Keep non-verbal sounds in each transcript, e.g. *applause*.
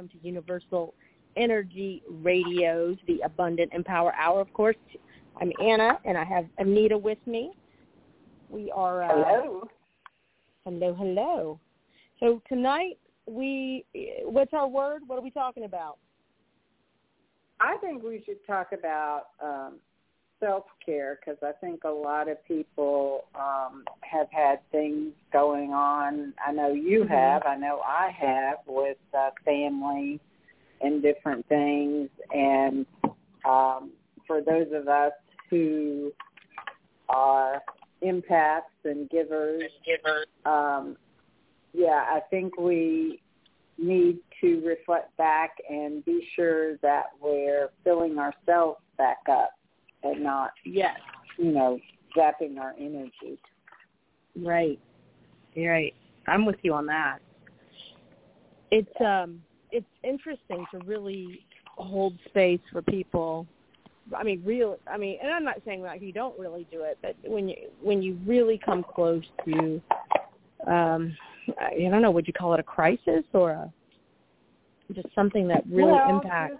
welcome to Universal Energy Radio's The Abundant Empower Hour. Of course, I'm Anna, and I have Anita with me. We are... Uh, hello. Hello, hello. So tonight, we... What's our word? What are we talking about? I think we should talk about um, self-care because I think a lot of people um, have had things going on. I know you mm-hmm. have. I know I have with uh, family and different things. And um, for those of us who are empaths and givers, givers. Um, yeah, I think we need to reflect back and be sure that we're filling ourselves back up and not, yes, you know, zapping our energy. Right. You're right. I'm with you on that. It's um it's interesting to really hold space for people. I mean, real. I mean, and I'm not saying that you don't really do it, but when you when you really come close to, um, I don't know, would you call it a crisis or a just something that really well, impacts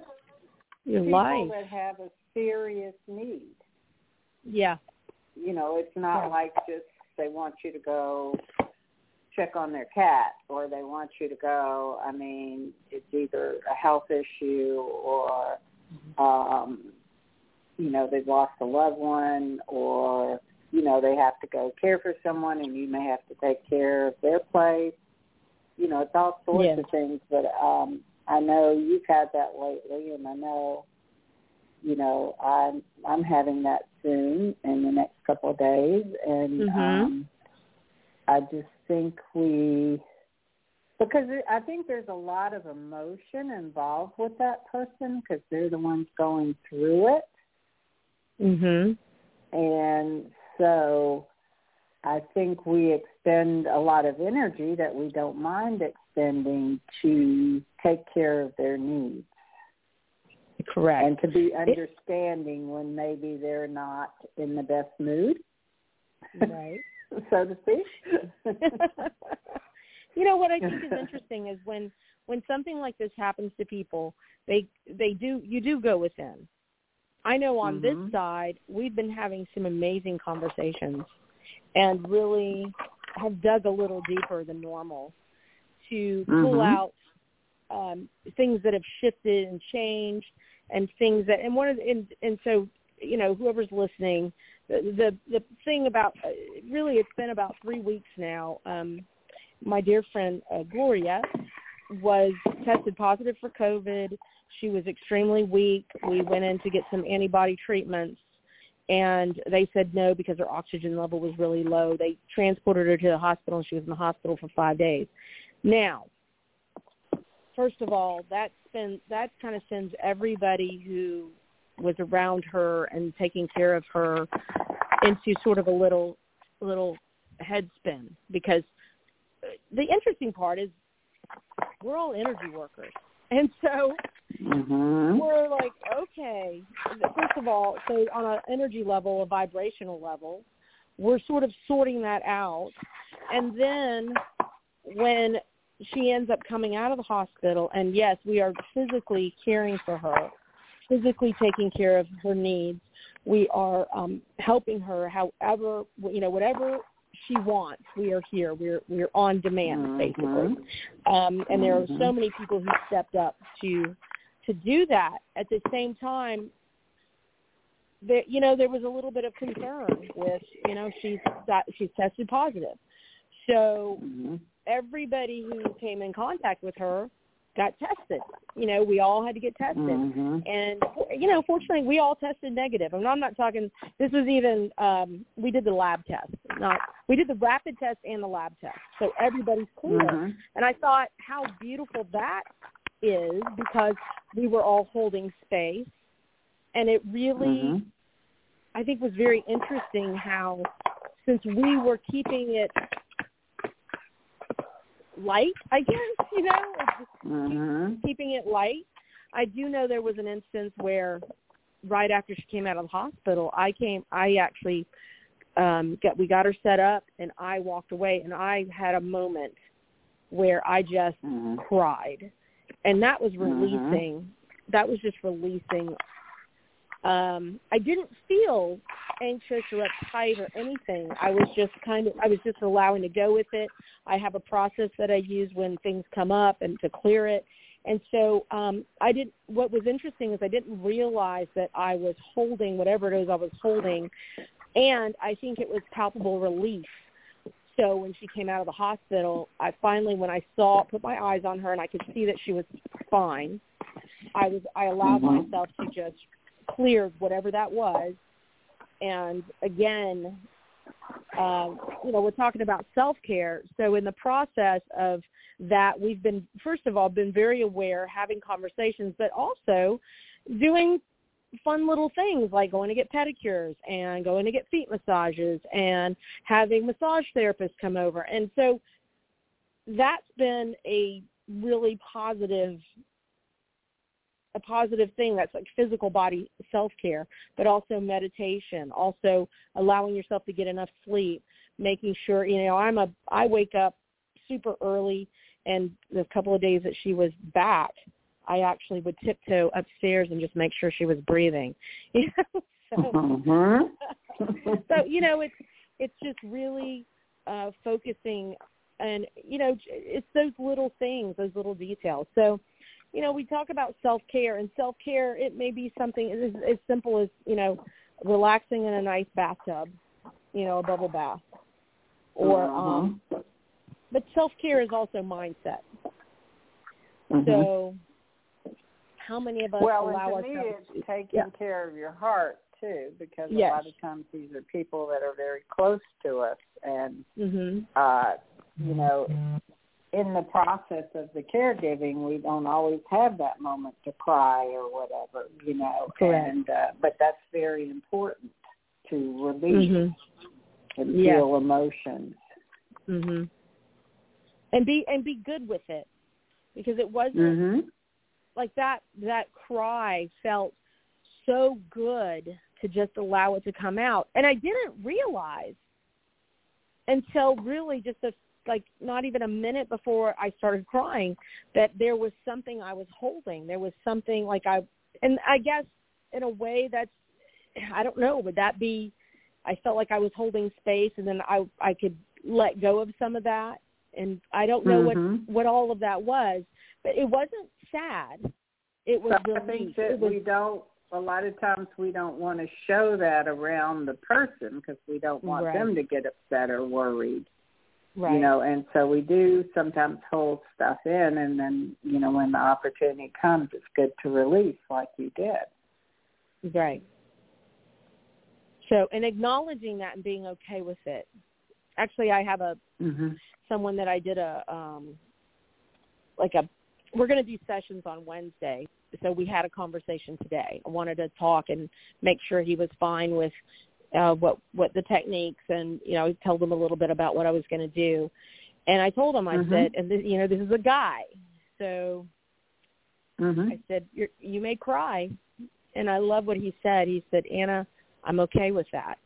your people life? that have a serious need. Yeah. You know, it's not yeah. like just they want you to go check on their cat or they want you to go I mean, it's either a health issue or um you know, they've lost a loved one or you know, they have to go care for someone and you may have to take care of their place. You know, it's all sorts yeah. of things, but um I know you've had that lately and I know you know, I'm I'm having that soon in the next couple of days, and mm-hmm. um, I just think we because I think there's a lot of emotion involved with that person because they're the ones going through it. Mhm. And so I think we expend a lot of energy that we don't mind expending to take care of their needs. Correct. And to be understanding it, when maybe they're not in the best mood. Right. *laughs* so to speak. *laughs* you know what I think is *laughs* interesting is when when something like this happens to people, they they do you do go within. I know on mm-hmm. this side, we've been having some amazing conversations and really have dug a little deeper than normal to pull mm-hmm. out um, things that have shifted and changed and things that and one of the, and and so you know whoever's listening the the, the thing about uh, really it's been about three weeks now um my dear friend uh, gloria was tested positive for covid. She was extremely weak. We went in to get some antibody treatments and they said no because her oxygen level was really low. They transported her to the hospital and she was in the hospital for five days. Now first of all, that spends that kind of sends everybody who was around her and taking care of her into sort of a little little head spin because the interesting part is we're all energy workers. *laughs* And so mm-hmm. we're like, okay, first of all, so on an energy level, a vibrational level, we're sort of sorting that out. And then when she ends up coming out of the hospital, and yes, we are physically caring for her, physically taking care of her needs. We are um, helping her, however, you know, whatever she wants. We are here. We're we're on demand, mm-hmm. basically. Um, and there are so mm-hmm. many people who stepped up to to do that. At the same time, there, you know, there was a little bit of concern with, you know, she's got she's tested positive. So mm-hmm everybody who came in contact with her got tested. You know, we all had to get tested. Mm-hmm. And you know, fortunately we all tested negative. And I'm not talking this was even um we did the lab test. Not we did the rapid test and the lab test. So everybody's clear. Mm-hmm. And I thought how beautiful that is because we were all holding space and it really mm-hmm. I think was very interesting how since we were keeping it light, I guess, you know, mm-hmm. keeping it light. I do know there was an instance where right after she came out of the hospital, I came, I actually um got we got her set up and I walked away and I had a moment where I just Mhm. cried, and that was Mhm. releasing. That was just releasing. Um, I didn't feel anxious or uptight or anything. I was just kind of I was just allowing to go with it. I have a process that I use when things come up and to clear it. And so um I didn't what was interesting is I didn't realize that I was holding whatever it is I was holding and I think it was palpable relief. So when she came out of the hospital, I finally when I saw put my eyes on her and I could see that she was fine. I was I allowed Mhm. myself to just clear whatever that was and again, uh, you know, we're talking about self-care. So in the process of that, we've been, first of all, been very aware, having conversations, but also doing fun little things like going to get pedicures and going to get feet massages and having massage therapists come over. And so that's been a really positive a positive thing that's like physical body self-care, but also meditation, also allowing yourself to get enough sleep, making sure, you know, I'm a I wake up super early and the couple of days that she was back, I actually would tiptoe upstairs and just make sure she was breathing. *laughs* You know? So Mhm. *laughs* so you know it's it's just really uh focusing and you know it's those little things those little details so you know we talk about self care and self care it may be something as, as simple as you know relaxing in a nice bathtub you know a bubble bath or um but self care is also mindset Mhm. so how many of us well, allow and to me, it's taking yeah. care of your heart too, because Yes. a lot of times these are people that are very close to us, and mhm uh, you know, in the process of the caregiving, we don't always have that moment to cry or whatever, you know. Correct. And uh, but that's very important to release mhm and Yes. feel emotions. mhm and be and be good with it because it wasn't Mhm. like that that cry felt so good to just allow it to come out and i didn't realize until really just a like not even a minute before i started crying that there was something i was holding there was something like i and i guess in a way that's i don't know would that be i felt like i was holding space and then i i could let go of some of that and i don't know Mhm. what what all of that was but it wasn't sad it was So I think that was we don't. A lot of times we don't want to show that around the person because we don't want Right. them to get upset or worried. Right You know, and so we do sometimes hold stuff in, and then you know when the opportunity comes, it's good to release, like you did. Right. So, and acknowledging that and being okay with it. Actually, I have a Mhm. someone that I did a um like a we're going to do sessions on Wednesday. So we had a conversation today. I wanted to talk and make sure he was fine with uh what what the techniques and you know, I told him a little bit about what I was going to do. And I told him I Mhm. said and this, you know, this is a guy. So Mhm. I said, You're, "You may cry," and I love what he said. He said, "Anna, I'm okay with that."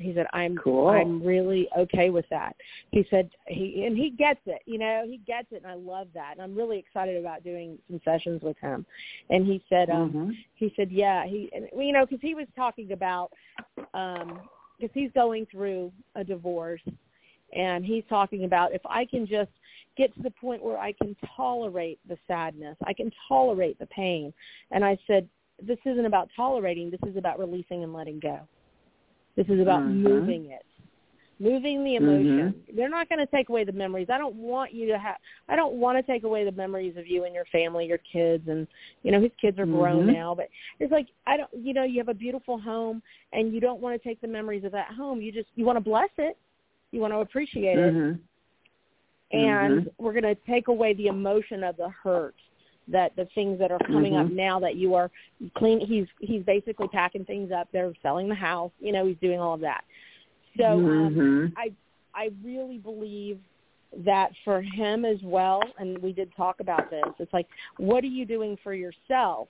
He said, "I'm Cool. I'm really okay with that." He said he and he gets it. You know, he gets it, and I love that. And I'm really excited about doing some sessions with him. And he said, um, Mhm. he said, "Yeah." He and you know because he was talking about um because he's going through a divorce, and he's talking about if I can just get to the point where I can tolerate the sadness, I can tolerate the pain. And I said, this isn't about tolerating. This is about releasing and letting go. This is about Mhm. moving it, moving the Mm-hmm. emotion. They're not going to take away the memories. I don't want you to have. I don't want to take away the memories of you and your family, your kids, and you know his kids are grown Mhm. now. But it's like I don't. You know, you have a beautiful home, and you don't want to take the memories of that home. You just you want to bless it. You want to appreciate it Mhm. and Mhm. we're going to take away the emotion of the hurt that the things that are coming up Mhm. now that you are clean he's he's basically packing things up they're selling the house you know he's doing all of that so um Mhm. i i really believe that for him as well and we did talk about this it's like what are you doing for yourself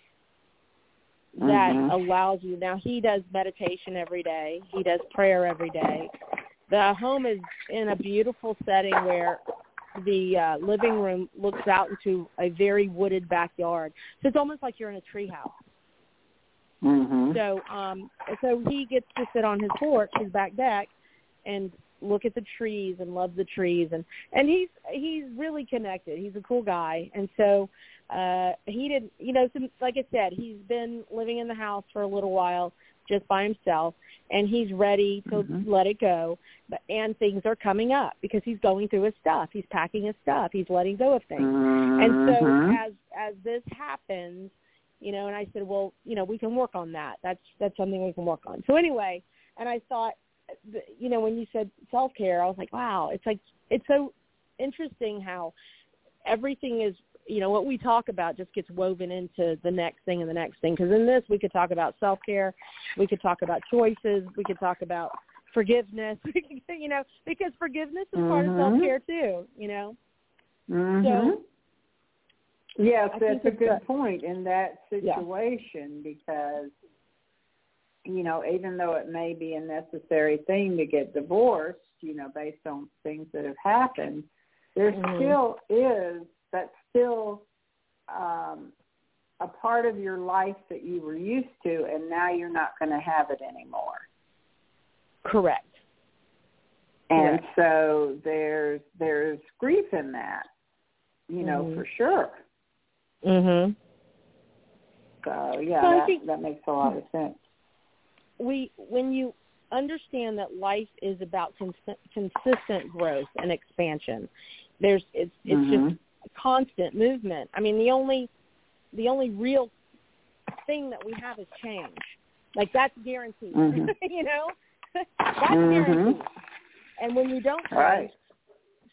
that Mhm. allows you now he does meditation every day he does prayer every day the home is in a beautiful setting where the uh, living room looks out into a very wooded backyard. So it's almost like you're in a treehouse. Mhm. So um so he gets to sit on his porch, his back deck and look at the trees and love the trees and and he's he's really connected. He's a cool guy. And so uh he didn't you know some, like I said, he's been living in the house for a little while just by himself and he's ready to Mhm. let it go but and things are coming up because he's going through his stuff. He's packing his stuff. He's letting go of things. And so Mhm. as as this happens, you know, and I said, well, you know, we can work on that. That's that's something we can work on. So anyway, and I thought, you know, when you said self care, I was like, wow, it's like it's so interesting how everything is, you know, what we talk about just gets woven into the next thing and the next thing. Because in this, we could talk about self care, we could talk about choices, we could talk about forgiveness, *laughs* you know, because forgiveness is part of Mhm. self care too, you know. Mhm. Yes, I that's a good a- point in that Yeah. situation because you know, even though it may be a necessary thing to get divorced, you know, based on things that have happened, there Mhm. still is that's still um a part of your life that you were used to and now you're not going to have it anymore. Correct. And Correct. so there's there's grief in that, you know, Mhm. for sure. Mhm. So yeah, So I that, think- that makes a lot of sense. we when you understand that life is about cons- consistent growth and expansion there's it's it's Mhm. just constant movement i mean the only the only real thing that we have is change like that's guaranteed Mhm. *laughs* you know that's Mhm. guaranteed and when you don't change Right.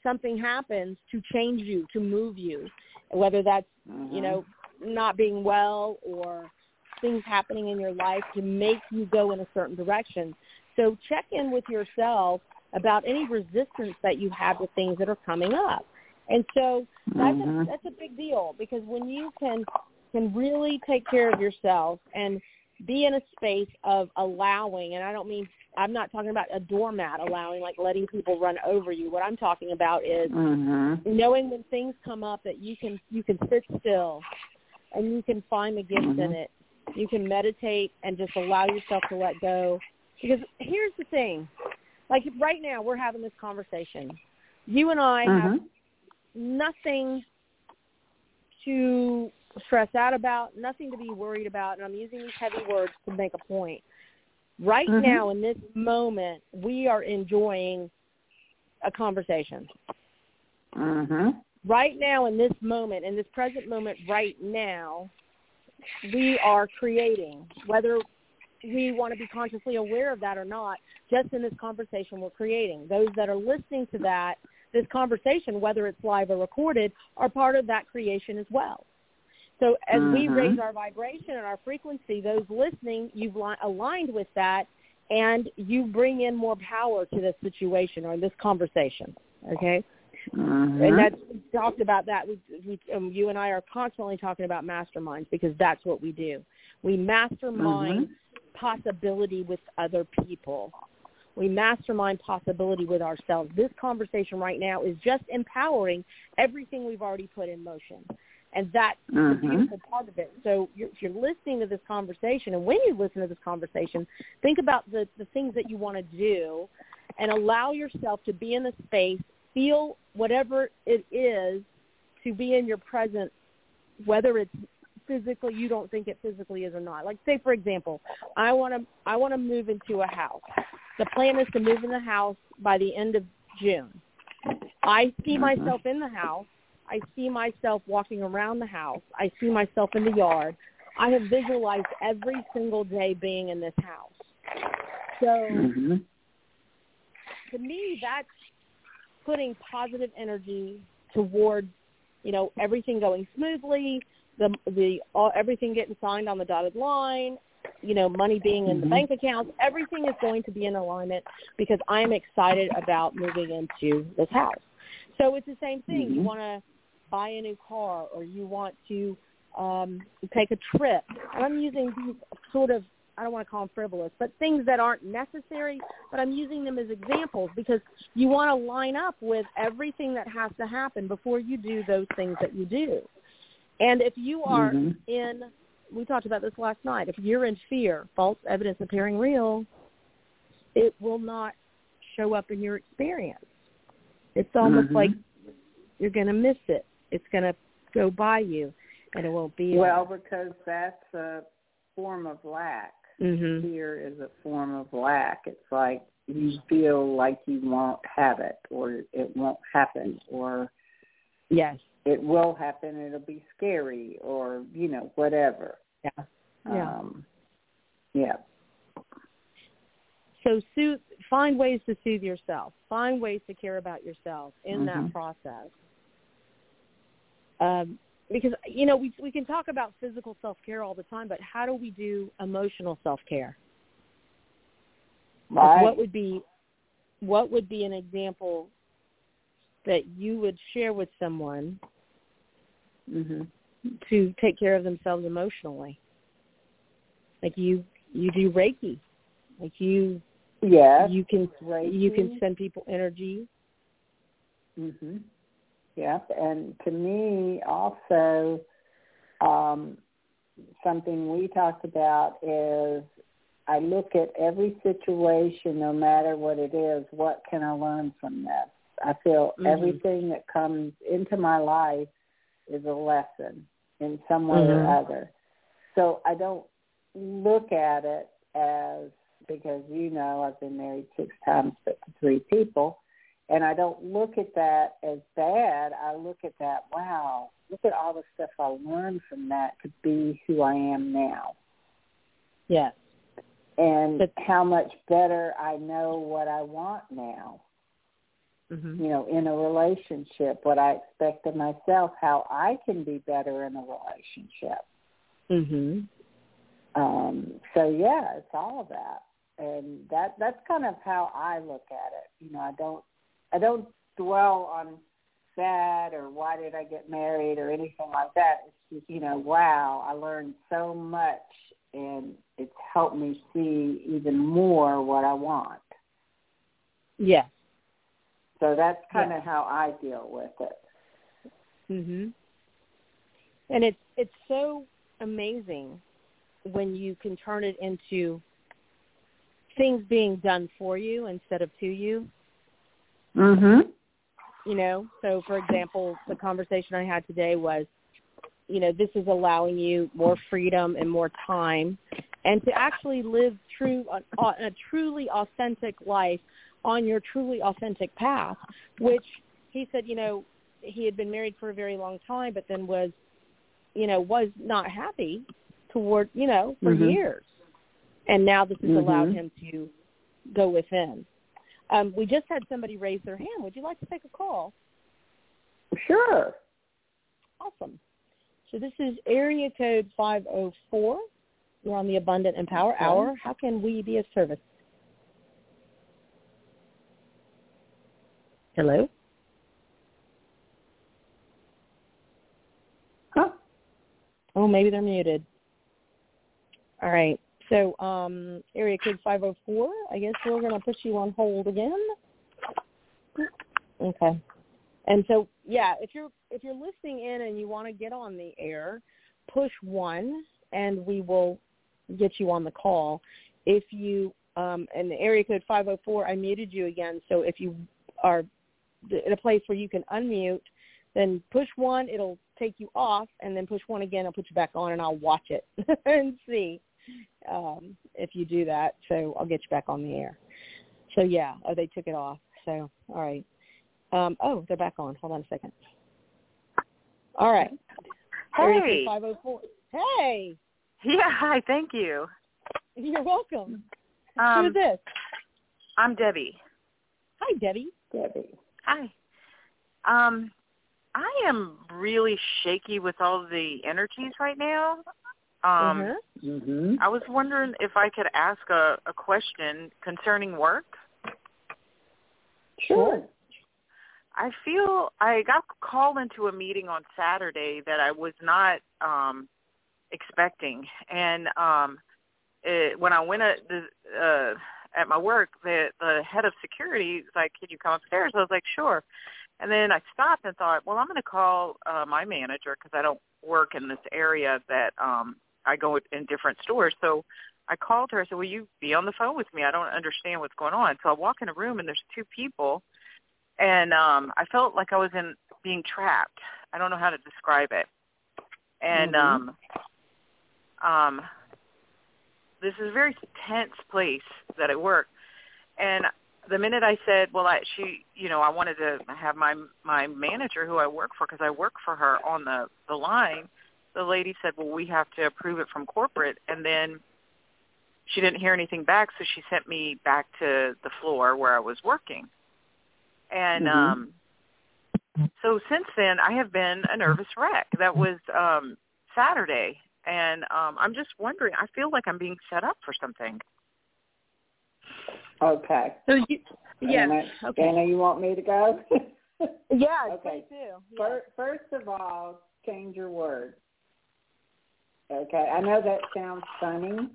something happens to change you to move you whether that's you Mhm. know, not being well or things happening in your life to make you go in a certain direction. So check in with yourself about any resistance that you have to things that are coming up. And so that's a, Mhm. that's a big deal because when you can can really take care of yourself and be in a space of allowing and I don't mean I'm not talking about a doormat allowing like letting people run over you. What I'm talking about is Mhm. knowing when things come up that you can you can sit still and you can find the gift in Mhm. it. You can meditate and just allow yourself to let go. Because here's the thing. Like right now we're having this conversation. You and I have Mhm. Nothing to stress out about, nothing to be worried about, and I'm using these heavy words to make a point. Right Mhm. now in this moment, we are enjoying a conversation. Mhm. right now in this moment, in this present moment right now, we are creating, whether we want to be consciously aware of that or not, just in this conversation we're creating. Those that are listening to that, this conversation, whether it's live or recorded, are part of that creation as well. So as we Mhm. raise our vibration and our frequency, those listening, you've li- aligned with that and you bring in more power to this situation or this conversation. Okay? Mhm. and that's we talked about that. We, we um, you and I are constantly talking about masterminds because that's what we do. We mastermind possibility with other people. We mastermind possibility with ourselves. This conversation right now is just empowering everything we've already put in motion. And that's the Mhm. beautiful part of it. So you're, if you're listening to this conversation, and when you listen to this conversation, think about the, the things that you want to do and allow yourself to be in the space, feel whatever it is to be in your present, whether it's physically you don't think it physically is or not. Like say for example, I want to I want to move into a house. The plan is to move in the house by the end of June. I see Mhm. myself in the house. I see myself walking around the house. I see myself in the yard. I have visualized every single day being in this house. So Mhm. to me, that's putting positive energy toward, you know, everything going smoothly, the the all, everything getting signed on the dotted line, you know, money being in the Mhm. bank accounts. Everything is going to be in alignment because I'm excited about moving into this house. So it's the same thing. You Mhm. want to buy a new car or you want to um, take a trip. And I'm using these sort of I don't want to call them frivolous, but things that aren't necessary, but I'm using them as examples because you want to line up with everything that has to happen before you do those things that you do. And if you are Mhm. in, we talked about this last night, if you're in fear, false evidence appearing real, it will not show up in your experience. It's almost Mhm. like you're going to miss it. It's going to go by you, and it won't be. Well, because that's a form of lack. hmm Fear is a form of lack. It's like you feel like you won't have it, or it won't happen, or yes, it will happen. It'll be scary, or you know, whatever. yeah, yeah. Um, yeah. So soothe, find ways to soothe yourself. Find ways to care about yourself in that Mhm. process. Um, because you know we we can talk about physical self care all the time, but how do we do emotional self care? Right. What would be what would be an example that you would share with someone mhm. to take care of themselves emotionally? Like you you do Reiki. Like you yeah, you can Reiki. you can send people energy. Mhm. Yep. And to me, also, um, something we talked about is I look at every situation, no matter what it is. What can I learn from this? I feel Mhm. everything that comes into my life is a lesson in some way Mhm. or other. So I don't look at it as because you know I've been married six times but to three people and I don't look at that as bad. I look at that, wow, look at all the stuff I learned from that to be who I am now. Yes. And But- how much better I know what I want now, Mhm. you know, in a relationship, what I expect of myself, how I can be better in a relationship. Mhm. Um, so yeah, it's all of that. And that that's kind of how I look at it. You know, I don't I don't dwell on that or why did I get married or anything like that. It's just, you know, wow, I learned so much and it's helped me see even more what I want. Yes. So that's kind of how I deal with it. Mhm. And it's it's so amazing when you can turn it into things being done for you instead of to you. Mhm. You know, so for example, the conversation I had today was, you know, this is allowing you more freedom and more time, and to actually live true a, a truly authentic life on your truly authentic path. Which he said, you know, he had been married for a very long time, but then was, you know, was not happy toward, you know, for Mhm. years, and now this has allowed Mhm. him to go within. Um, we just had somebody raise their hand. Would you like to take a call? Sure. Awesome. So this is area code 504. You're on the Abundant Empower Okay. Hour. How can we be of service? Hello? Huh? Oh, maybe they're muted. All right. So um, area code 504, I guess we're going to put you on hold again. Okay. And so, yeah, if you're if you're listening in and you want to get on the air, push one, and we will get you on the call. If you um, and the area code 504, I muted you again. So if you are in a place where you can unmute, then push one. It'll take you off, and then push one again. I'll put you back on, and I'll watch it *laughs* and see um, if you do that. So I'll get you back on the air. So yeah, oh, they took it off. So all right. Um, oh, they're back on. Hold on a second. All right. Area Hey. 504. Hey, Yeah, hi, thank you. you're welcome. Um, Who's this? I'm Debbie. Hi, Debbie. Debbie. Hi. Um, I am really shaky with all the energies right now. Um, Uh-huh. Mhm. I was wondering if I could ask a, a question concerning work. Sure. I feel I got called into a meeting on Saturday that I was not um expecting and um it, when I went at the uh, at my work, the the head of security was like, "Can you come upstairs?" I was like, "Sure." And then I stopped and thought, well, I'm going to call uh, my manager because I don't work in this area that um, I go in different stores. So I called her. I said, will you be on the phone with me? I don't understand what's going on. So I walk in a room and there's two people, and um, I felt like I was in being trapped. I don't know how to describe it. And Mhm. um, um, this is a very tense place that I work, and the minute I said, well, I she, you know, I wanted to have my my manager who I work for because I work for her on the the line. The lady said, well, we have to approve it from corporate, and then she didn't hear anything back, so she sent me back to the floor where I was working. And Mhm. um so since then I have been a nervous wreck. That was um Saturday and um I'm just wondering, I feel like I'm being set up for something. Okay. So you, yeah, Dana, okay. Dana, you want me to go? *laughs* Yeah, Okay. please do. Yeah. Fir- First of all, change your words. Okay, I know that sounds funny,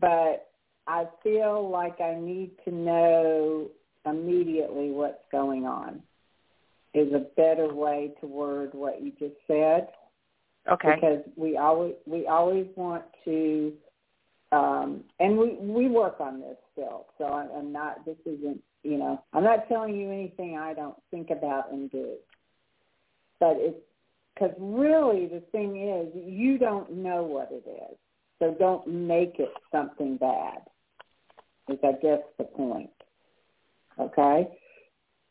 but I feel like I need to know immediately what's going on. Is a better way to word what you just said Okay. because we always we always want to um and we we work on this still. So I, i'm not this isn't you know i'm not telling you anything i don't think about and do. But it's because really the thing is you don't know what it is. So don't make it something bad is i guess the point. Okay?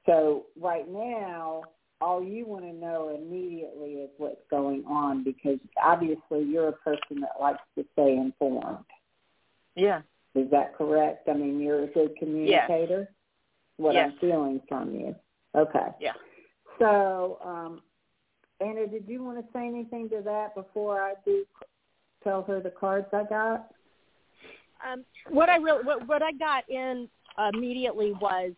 So right now all you want to know immediately is what's going on because obviously you're a person that likes to stay informed. Yeah. Is that correct? I mean, you're a good communicator. What Yes. I'm feeling from you. Okay. Yeah. So, um, Anna, did you want to say anything to that before I do tell her the cards I got? um, what I really what, what I got in immediately was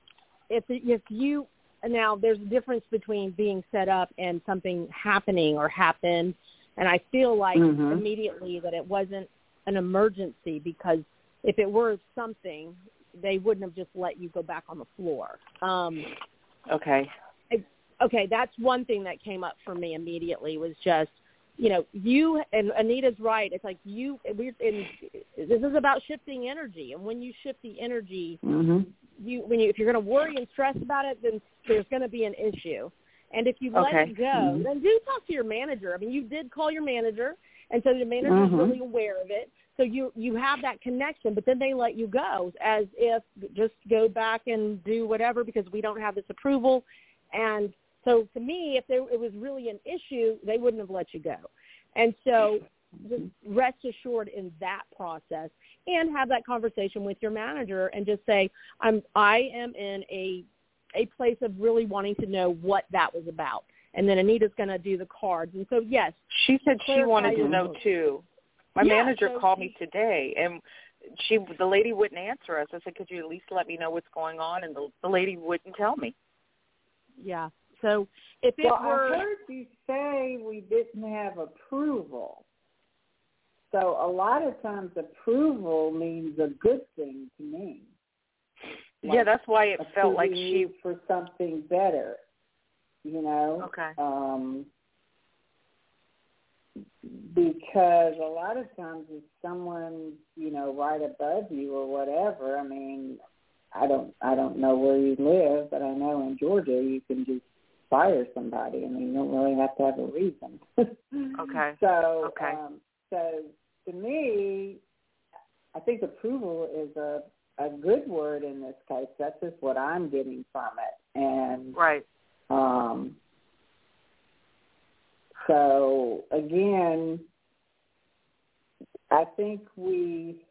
if if you now there's a difference between being set up and something happening or happened, and I feel like Mhm. immediately that it wasn't an emergency because if it were something, they wouldn't have just let you go back on the floor. Um, Okay. okay, that's one thing that came up for me immediately was just, you know, you and Anita's right. It's like you. We're and this is about shifting energy, and when you shift the energy, Mm-hmm. you when you if you're going to worry and stress about it, then there's going to be an issue. And if you let it go, Mhm. then do talk to your manager. I mean, you did call your manager, and so the manager is Mhm. really aware of it. So you you have that connection, but then they let you go as if just go back and do whatever because we don't have this approval. And so to me, if there, it was really an issue, they wouldn't have let you go. And so just rest assured in that process and have that conversation with your manager and just say, I'm I am in a a place of really wanting to know what that was about. And then Anita's going to do the cards. And so yes, She said she wanted to know too. My Yeah, manager so called she- me today, and she the lady wouldn't answer us. I said, "Could you at least let me know what's going on?" And the, the lady wouldn't tell me. yeah. So if it Well, were I heard you say we didn't have approval. So a lot of times approval means a good thing to me. yeah, that's why it felt like she. for something better. You know? Okay. Um because a lot of times if someone, you know, right above you or whatever, I mean, I don't I don't know where you live, but I know in Georgia you can just fire somebody. I mean, you don't really have to have a reason. *laughs* Okay. So, Okay. um, so to me, I think approval is a a good word in this case. That's just what I'm getting from it, and Right. um, so again, I think we.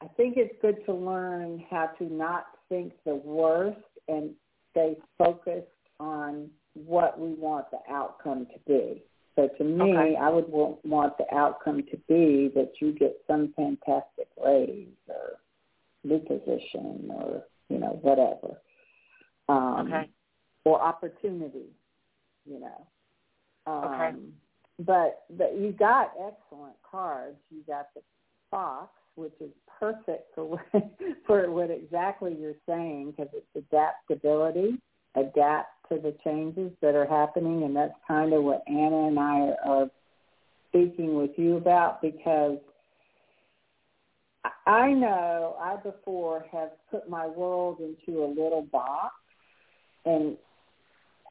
I think it's good to learn how to not think the worst and stay focused on what we want the outcome to be. So to me, Okay. I would want the outcome to be that you get some fantastic raise or new position or you know whatever, um, Okay. or opportunity, you know. Um, Okay. But but you got excellent cards, you got the fox, which is perfect for what, *laughs* for what exactly you're saying because it's adaptability, adapt to the changes that are happening, and that's kind of what Anna and I are speaking with you about because I know I before have put my world into a little box and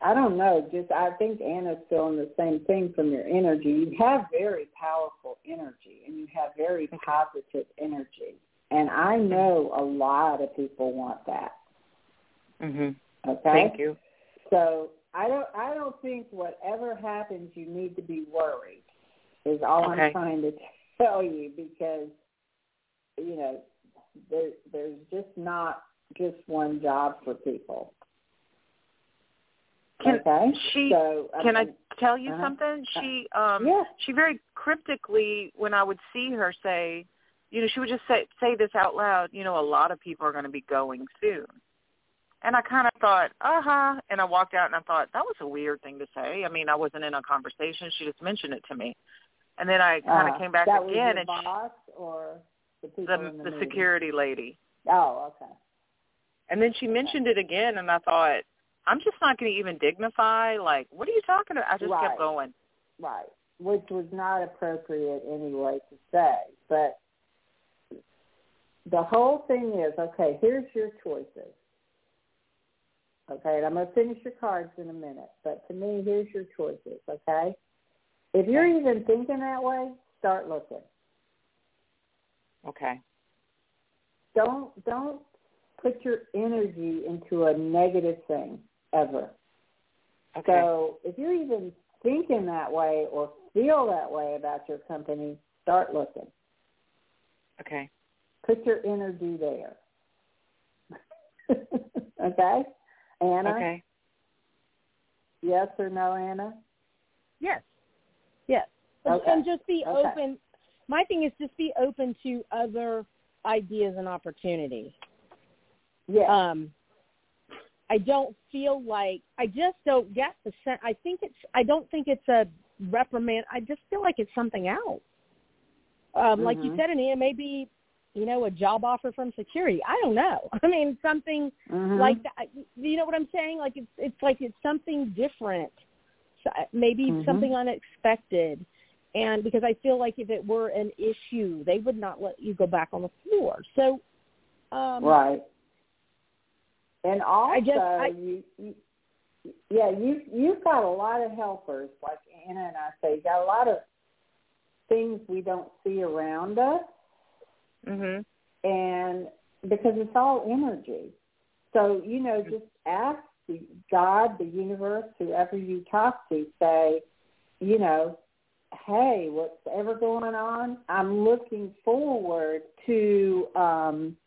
I don't know, just I think Anna's feeling the same thing from your energy. You have very powerful energy and you have very positive energy. And I know a lot of people want that. Mhm. Okay? Thank you. So I don't I don't think whatever happens you need to be worried is all Okay. I'm trying to *laughs* tell you because you know there there's just not just one job for people. Can okay? she so can I tell you uh-huh. something? She um yeah. she very cryptically when I would see her say, you know, she would just say say this out loud, you know, a lot of people are going to be going soon. And I kind of thought, uh-huh, and I walked out and I thought that was a weird thing to say. I mean, I wasn't in a conversation, she just mentioned it to me. And then I kind of uh, came back that again was your and boss or the people the the, the security lady. Oh, okay. And then she mentioned it again and I thought, I'm just not going to even dignify like, what are you talking about? I just Right. kept going. Right. Which was not appropriate anyway to say. But the whole thing is, okay, here's your choices. Okay, and I'm going to finish your cards in a minute. But to me, here's your choices, okay? If you're even thinking that way, start looking. Okay. Don't don't put your energy into a negative thing ever. Okay. So if you're even thinking that way or feel that way about your company, start looking. okay. Put your energy there. *laughs* okay? Anna? Okay. Yes or no, Anna? Yes. Yes. And- Okay. And just be Okay. open. My thing is just be open to other ideas and opportunities. Yes. Um, I don't feel like I just don't get the sense. I think it's. I don't think it's a reprimand. I just feel like it's something else. Um, Like you Mhm. said, and it may you know, a job offer from security. I don't know. *laughs* I mean, something Mhm. like that. You know what I'm saying? Like it's it's like it's something different, so uh, maybe Mhm. something unexpected. And because I feel like if it were an issue, they would not let you go back on the floor. So, um, right. And also, just- I- you, you, yeah, you you've got a lot of helpers, like Anna and I say. You got a lot of things we don't see around us, Mhm. and because it's all energy. So you know, just ask the God, the universe, whoever you talk to, say, you know, hey, what's ever going on? I'm looking forward to, um,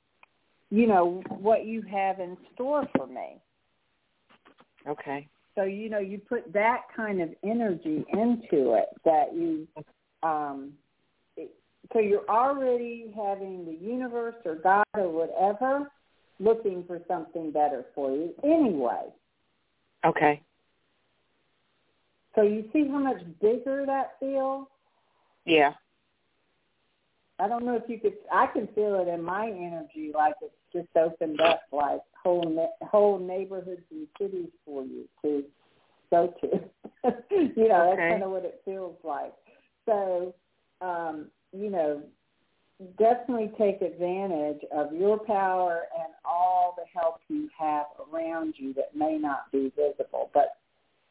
you know, what you have in store for me. Okay. So you know, you put that kind of energy into it that you, um, it, so you're already having the universe or God or whatever looking for something better for you anyway. Okay. So you see how much bigger that feels? Yeah. I don't know if you could. I can feel it in my energy, like it's just opened up, like whole whole neighborhoods and cities for you to go to. *laughs* you know, Okay. that's kind of what it feels like. So, um, you know, definitely take advantage of your power and all the help you have around you that may not be visible, but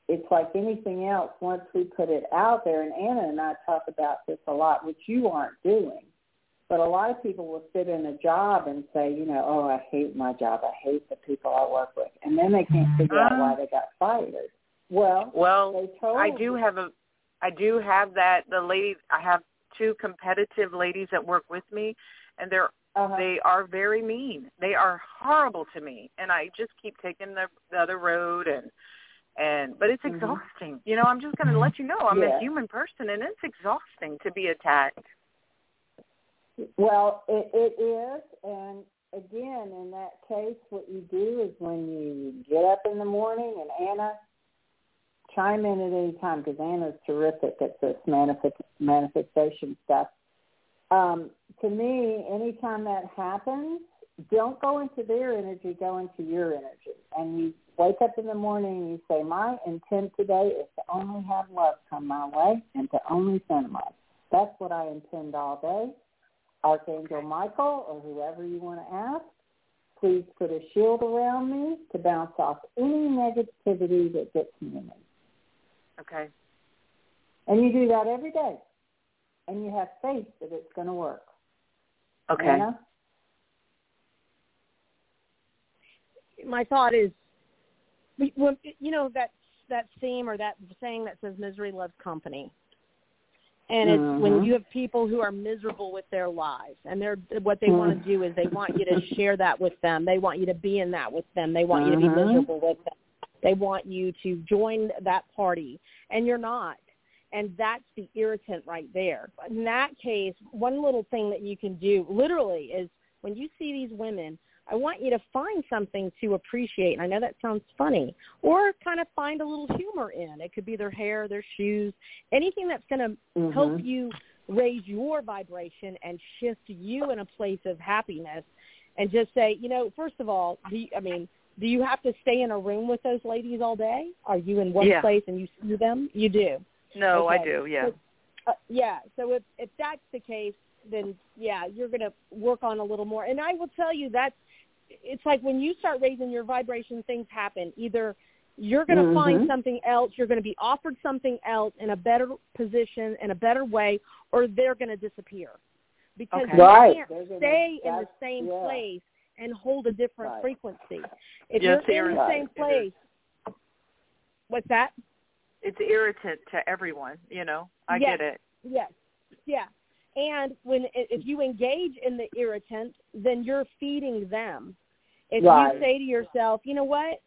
it's like anything else. Once we put it out there, and Anna and I talk about this a lot, which you aren't doing, but a lot of people will sit in a job and say, you know, oh, I hate my job. I hate the people I work with, and then they can't figure out why they got fired. Well, Well, they told I do have a I do have that the lady I have two competitive ladies that work with me and they're uh-huh. they are very mean. They are horrible to me and I just keep taking the, the other road and and but it's Mhm. exhausting. You know, I'm just going to let you know I'm Yeah. a human person and it's exhausting to be attacked. Well, it, it is, and again, in that case, what you do is when you get up in the morning, and Anna, chime in at any time because Anna's terrific at this manifest, manifestation stuff. Um, to me, anytime that happens, don't go into their energy, go into your energy. And you wake up in the morning and you say, my intent today is to only have love come my way and to only send love. That's what I intend all day. Archangel Michael or whoever you want to ask, please put a shield around me to bounce off any negativity that gets near me. Okay. And you do that every day. And you have faith that it's going to work. Okay. Anna? My thought is, you know that that theme or that saying that says misery loves company. And it's when Mhm. you have people who are miserable with their lives, and they're what they want Mm. to do is they want you to share that with them. They want you to be in that with them. They want you to be Mhm. miserable with them. They want you to join that party, and you're not. And that's the irritant right there. In that case, one little thing that you can do literally is when you see these women, I want you to find something to appreciate. And I know that sounds funny, or kind of find a little humor in. It could be their hair, their shoes, anything that's going to help Mhm. you raise your vibration and shift you in a place of happiness. And just say, you know, first of all, do you, I mean, do you have to stay in a room with those ladies all day? Are you in one Yeah. place and you see them? You do. No, I do. Yeah. So- Uh, yeah. So if if that's the case, then yeah, you're going to work on a little more. And I will tell you that's it's like when you start raising your vibration, things happen. Either you're going to find Mhm. something else, you're going to be offered something else in a better position, in a better way, or they're going to disappear because Okay. you Right. can't They're stay in the same yeah. place and hold a different Right. frequency. If Yes, you're in the same Right. Place, what's that? It's irritant to everyone. You know, I Yes. get it. Yes. Yeah. And when if you engage in the irritant, then you're feeding them. If Right. you say to yourself, you know what,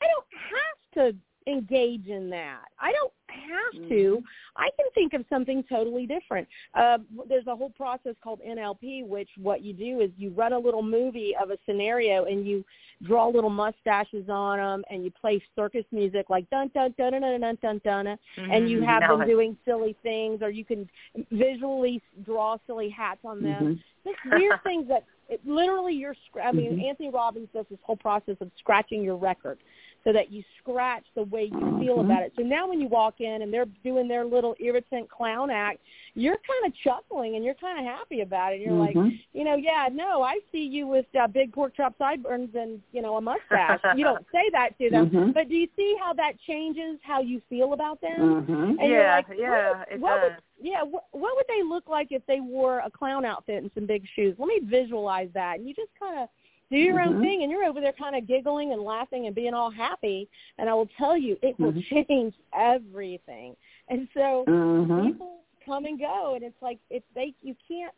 I don't have to engage in that. I don't have to. Mm-hmm. I can think of something totally different. Uh, there's a whole process called NLP, which what you do is you run a little movie of a scenario and you draw little mustaches on them and you play circus music like dun dun dun dun dun dun dun, dun mm-hmm. and you mm-hmm. have no. them doing silly things or you can visually draw silly hats on them. Mm-hmm. Just weird *laughs* things that it, literally you're. I mean, mm-hmm. Anthony Robbins does this whole process of scratching your record so that you scratch the way you feel Mhm. about it. So now when you walk in and they're doing their little irritant clown act, you're kind of chuckling and you're kind of happy about it. You're like, Mhm. you know, yeah, no, I see you with uh, big pork chop sideburns and you know a mustache. you don't *laughs* say that to them, Mhm. but do you see how that changes how you feel about them? Mhm. And you're yeah, like, yeah, would- it what does. would, yeah, what, what would they look like if they wore a clown outfit and some big shoes? Let me visualize that. And you just kind of do your own Mhm. thing, and you're over there kind of giggling and laughing and being all happy. And I will tell you, it will Mhm. change everything. And so Mhm. people come and go, and it's like if they you can't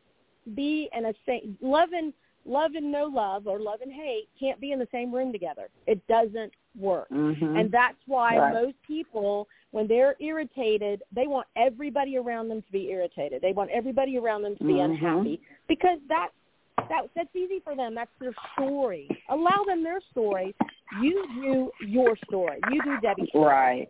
be in a same love and love and no love or love and hate can't be in the same room together. It doesn't work. Mhm. And that's why Right. most people, when they're irritated, they want everybody around them to be irritated. They want everybody around them to be Mhm. unhappy because that's that that's easy for them. That's their story. Allow them their story. You do your story. You do Debbie's story. Right.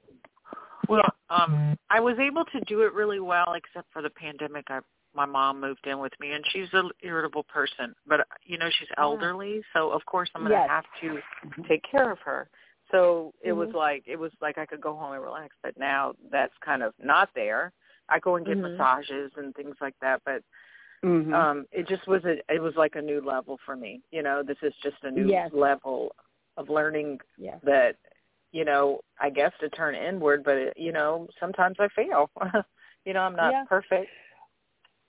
Well, um, I was able to do it really well, except for the pandemic. I my mom moved in with me, and she's an irritable person, but you know she's elderly, so of course I'm going to Yes. have to take care of her. So it was Mhm. like it was like I could go home and relax, but now that's kind of not there. I go and get Mhm. massages and things like that, but Mhm. um it just was a it was like a new level for me. You know, this is just a new Yes. level of learning Yes. that you know i guess to turn inward but it, you know sometimes i fail *laughs* you know i'm not Yeah. perfect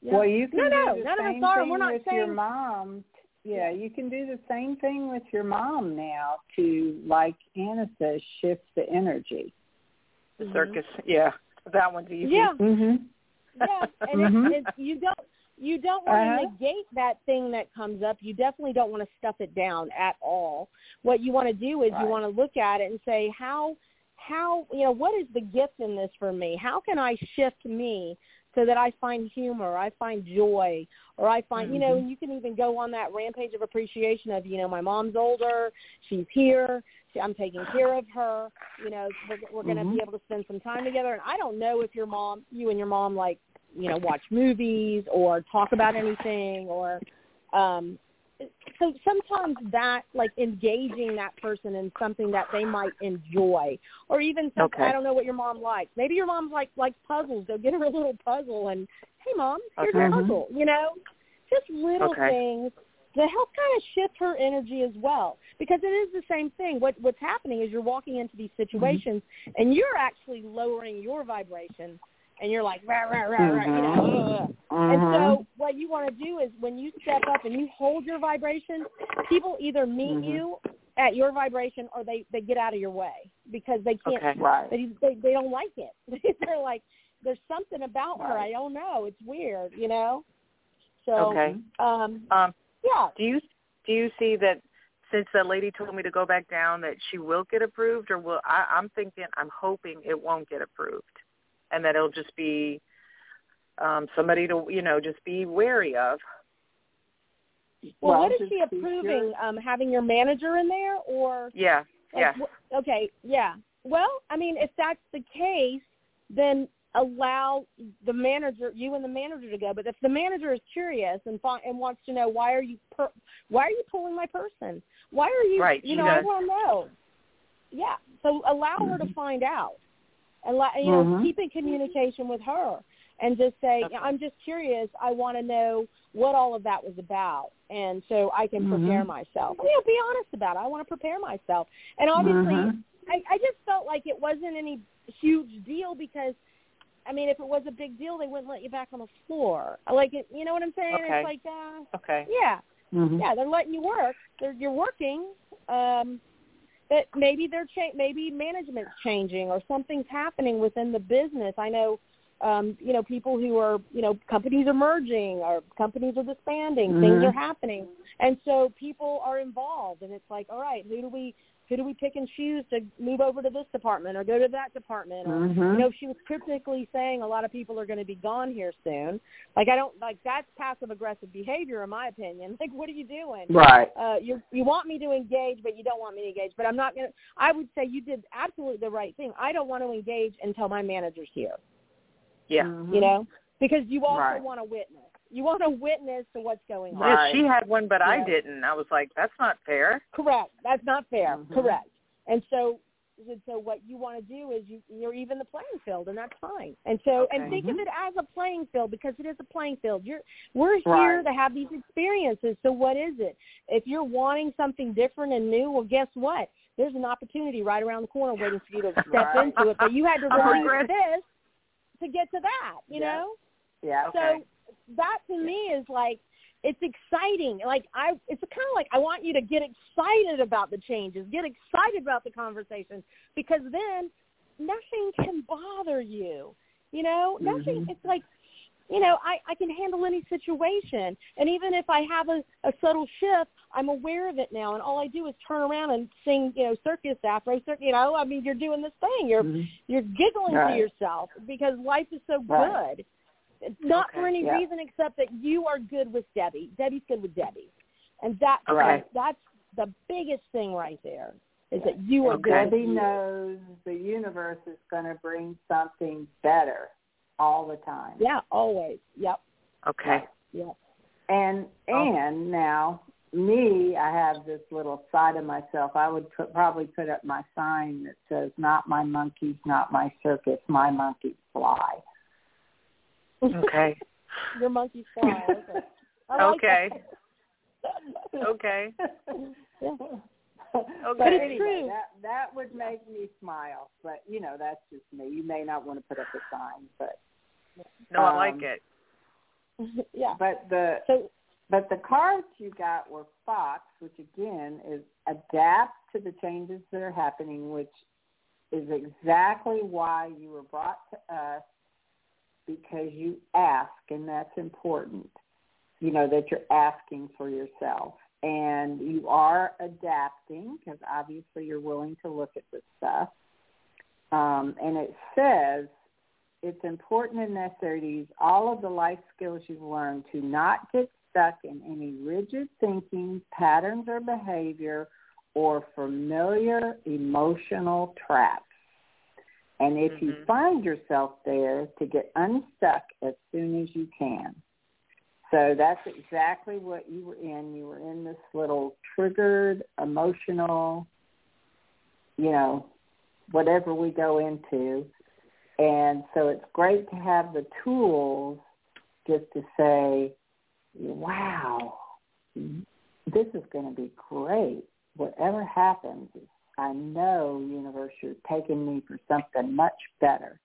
Yeah. Well, you can No, no, do the none of us same are. thing We're not with your mom. Yeah, you can do the same thing with your mom now to, like Anna says, shift the energy. the Mhm. circus yeah that one's easy Yeah. Mhm. Yeah, and it, it, you don't you don't want Uh-huh. to negate that thing that comes up. You definitely don't want to stuff it down at all. What you want to do is Right. you want to look at it and say how how you know what is the gift in this for me? How can I shift me so that I find humor, I find joy, or I find, mm-hmm. you know, and you can even go on that rampage of appreciation of, you know, my mom's older, she's here, I'm taking care of her, you know, we're, we're going to mm-hmm. be able to spend some time together. And I don't know if your mom, you and your mom, like, you know, watch movies or talk about anything or, um, so sometimes that like engaging that person in something that they might enjoy or even something okay. I don't know what your mom likes. Maybe your mom's like likes puzzles. Go get her a little puzzle and hey mom, here's okay. a puzzle, you know? Just little okay. things to help kind of shift her energy as well. Because it is the same thing. What what's happening is you're walking into these situations mm-hmm. and you're actually lowering your vibration and you're like rah rah rah rah, you know. Mm-hmm. And so what you want to do is when you step up and you hold your vibration, people either meet mm-hmm. you at your vibration or they they get out of your way because they can't okay. right. they, they they don't like it. *laughs* They're like there's something about right. her I don't know. It's weird, you know. So okay. um um yeah. Do you do you see that since that lady told me to go back down that she will get approved or will I, I'm thinking I'm hoping it won't get approved and that it'll just be um somebody to you know just be wary of. Well, well what is she approving? sure. Um, having your manager in there, or Yeah. Yeah. wh- okay, yeah. Well, I mean, if that's the case, then allow the manager, you and the manager, to go. But if the manager is curious and fi- and wants to know why are you per- why are you pulling my person? Why are you? Right, You she know, I does. want to know. Yeah. So allow her to find out, and let, you know, Mhm. keep in communication with her, and just say, Okay. I'm just curious. I want to know what all of that was about, and so I can prepare Mhm. myself. You know, be honest about it. I want to prepare myself, and obviously, Mhm. I, I just felt like it wasn't any huge deal because I mean, if it was a big deal, they wouldn't let you back on the floor. Like, it, you know what I'm saying? Okay. It's like, uh, Okay. yeah, Mhm. yeah, they're letting you work. They're you're working. Um, but maybe they're cha- maybe management's changing or something's happening within the business. I know, um, you know, people who are, you know, companies are merging or companies are disbanding. Things Mhm. are happening, and so people are involved. And it's like, all right, who do we who do we pick and choose to move over to this department or go to that department? Or Mhm. you know, she was cryptically saying a lot of people are going to be gone here soon. Like I don't like that's passive aggressive behavior in my opinion. *laughs* Like what are you doing? Right. Uh you you want me to engage but you don't want me to engage. But I'm not going to I would say you did absolutely the right thing. I don't want to engage until my manager's here, Yeah. Mhm. you know? Because you also Right. want to witness. You want to witness to what's going on. Right. She had one but I didn't. I was like, that's not fair. Correct. That's not fair. Mhm. Correct. And so, and so what you want to do is you you're even the playing field, and that's fine. And so, Okay. and think Mhm. of it as a playing field because it is a playing field. You're we're here Right. to have these experiences. So what is it? If you're wanting something different and new, well, guess what? There's an opportunity right around the corner waiting for you to step Right. into it. But you had to *laughs* I release this to get to that. You Yeah. know. Yeah. Okay. So that to me is like it's exciting. Like I, it's kind of like I want you to get excited about the changes, get excited about the conversations, because then nothing can bother you. You know, nothing. Mhm. It's like, you know, I I can handle any situation, and even if I have a a subtle shift, I'm aware of it now, and all I do is turn around and sing, you know, circus afro, circus. You know, I mean, you're doing this thing. You're Mhm. you're giggling Right. to yourself because life is so Right. good. It's not for any yeah. reason except that you are good with Debbie. Debbie's good with Debbie, and that Okay. that's the biggest thing right there is that you are Okay. good. with Debbie knows the universe is going to bring something better all the time. Yeah, always. Yep. Okay. Yep. And Oh. and now me, I have this little side of myself. I would put, probably put up my sign that says, "Not my monkeys, not my circus. My monkeys fly." Okay. *laughs* Your monkey's fly. Okay. I like Okay. Okay. *laughs* Yeah. But But anyway, true. that that would make me smile. But you know, that's just me. You may not want to put up a sign, but No, I Um, like it. *laughs* yeah. but the So But the cards you got were Fox, which again is adapt to the changes that are happening, which is exactly why you were brought to us because you ask, and that's important. You know, that you're asking for yourself. And you are adapting because obviously you're willing to look at this stuff. Um, and it says it's important and necessary to use all of the life skills you've learned to not get stuck in any rigid thinking, patterns or behavior, or familiar emotional traps. And if mm-hmm. you find yourself there, to get unstuck as soon as you can. So that's exactly what you were in. You were in this little triggered, emotional, you know, whatever we go into. And so it's great to have the tools just to say, wow, this is going to be great. Whatever happens, I know, universe, you're taking me for something much better.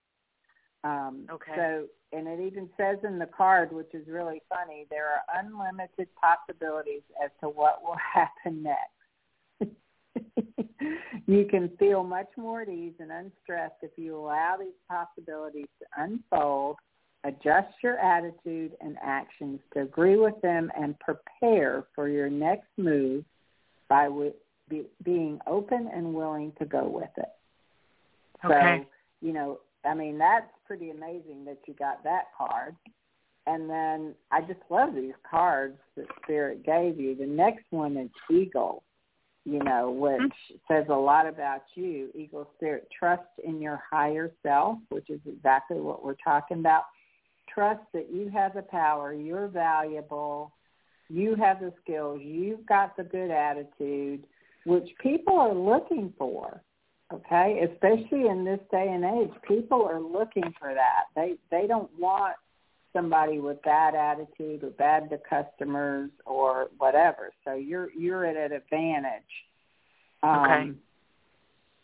Um, okay. So, and it even says in the card, which is really funny, there are unlimited possibilities as to what will *laughs* happen next. *laughs* you can feel much more at ease and unstressed if you allow these possibilities to unfold, adjust your attitude and actions to agree with them, and prepare for your next move by w- be, being open and willing to go with it. Okay. So, you know, I mean, that's pretty amazing that you got that card. And then I just love these cards that Spirit gave you. The next one is Eagle, you know, which mm-hmm. says a lot about you. Eagle Spirit, trust in your higher self, which is exactly what we're talking about. Trust that you have the power, you're valuable, you have the skills, you've got the good attitude, which people are looking for okay? Especially in this day and age people are looking for that. They they don't want somebody with bad attitude or bad to customers or whatever. So you're you're at an advantage. Um okay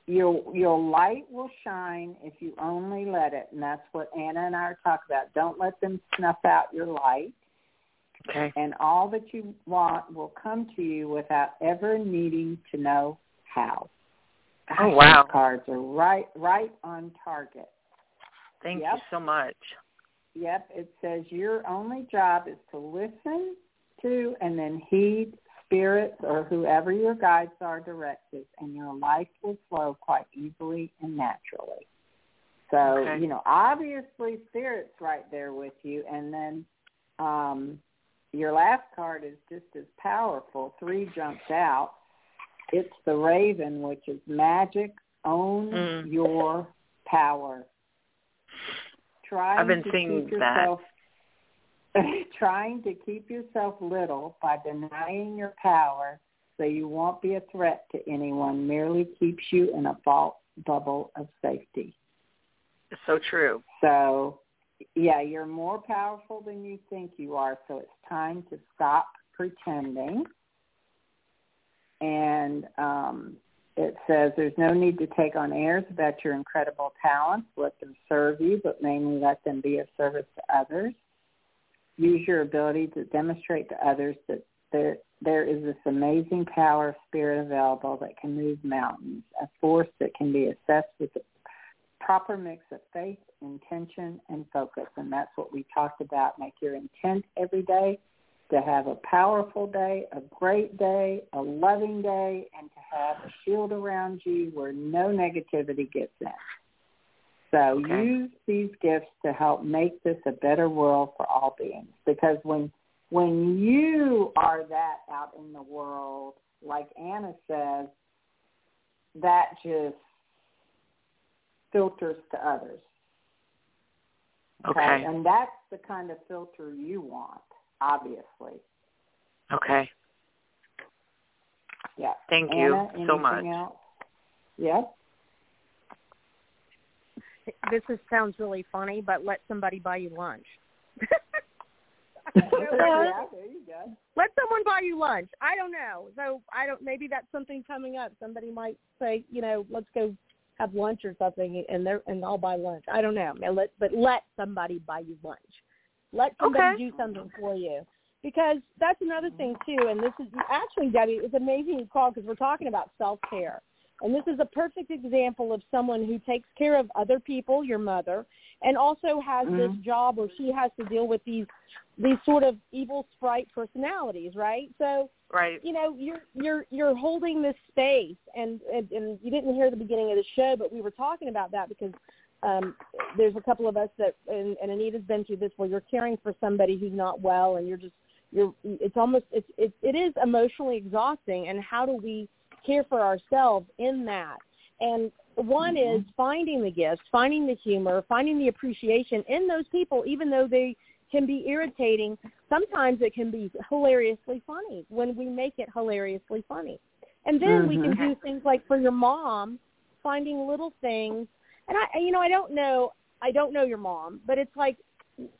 your your light will shine if you only let it and that's what anna and i are talking about. Don't let them snuff out your light okay and all that you want will come to you without ever needing to know how Oh wow! cards are right right on target. Thank yep. you so much. Yep, it says your only job is to listen to and then heed spirits or whoever your guides are directives, and your life will flow quite easily and naturally. So okay. you know, obviously, spirits right there with you, and then um, your last card is just as powerful. Three jumps out it's the raven, which is magic. Own mm. your power. Trying I've been to seeing keep yourself, that. *laughs* trying to keep yourself little by denying your power so you won't be a threat to anyone merely keeps you in a false bubble of safety. It's so true. So, yeah, you're more powerful than you think you are. So it's time to stop pretending and um, it says there's no need to take on airs about your incredible talents. Let them serve you, but mainly let them be of service to others. Use your ability to demonstrate to others that there there is this amazing power of spirit available that can move mountains, a force that can be assessed with the proper mix of faith, intention, and focus. And that's what we talked about. Make your intent every day to have a powerful day, a great day, a loving day, and to have a shield around you where no negativity gets in. So okay. use these gifts to help make this a better world for all beings. Because when when you are that out in the world, like Anna says, that just filters to others. Okay. okay. And that's the kind of filter you want obviously. Okay. Yeah. Thank Anna, you so much. Else? Yes. This is, sounds really funny, but let somebody buy you lunch. *laughs* yeah, there you go. Let someone buy you lunch. I don't know. So I don't. Maybe that's something coming up. Somebody might say, you know, let's go have lunch or something, and they're and I'll buy lunch. I don't know. Let, but let somebody buy you lunch. Let somebody okay. do something for you. Because that's another thing too, and this is actually Debbie, it's amazing you call because we're talking about self care. And this is a perfect example of someone who takes care of other people, your mother, and also has mm-hmm. this job where she has to deal with these these sort of evil sprite personalities, right? So right. you know, you're you're you're holding this space and, and and you didn't hear the beginning of the show, but we were talking about that because um, there's a couple of us that, and, and Anita's been through this, where you're caring for somebody who's not well, and you're just you're. It's almost it's it, it is emotionally exhausting. And how do we care for ourselves in that? And one mm-hmm. is finding the gifts, finding the humor, finding the appreciation in those people, even though they can be irritating. Sometimes it can be hilariously funny when we make it hilariously funny. And then mm-hmm. we can mm-hmm. do things like for your mom, finding little things. And I, you know, I don't know, I don't know your mom, but it's like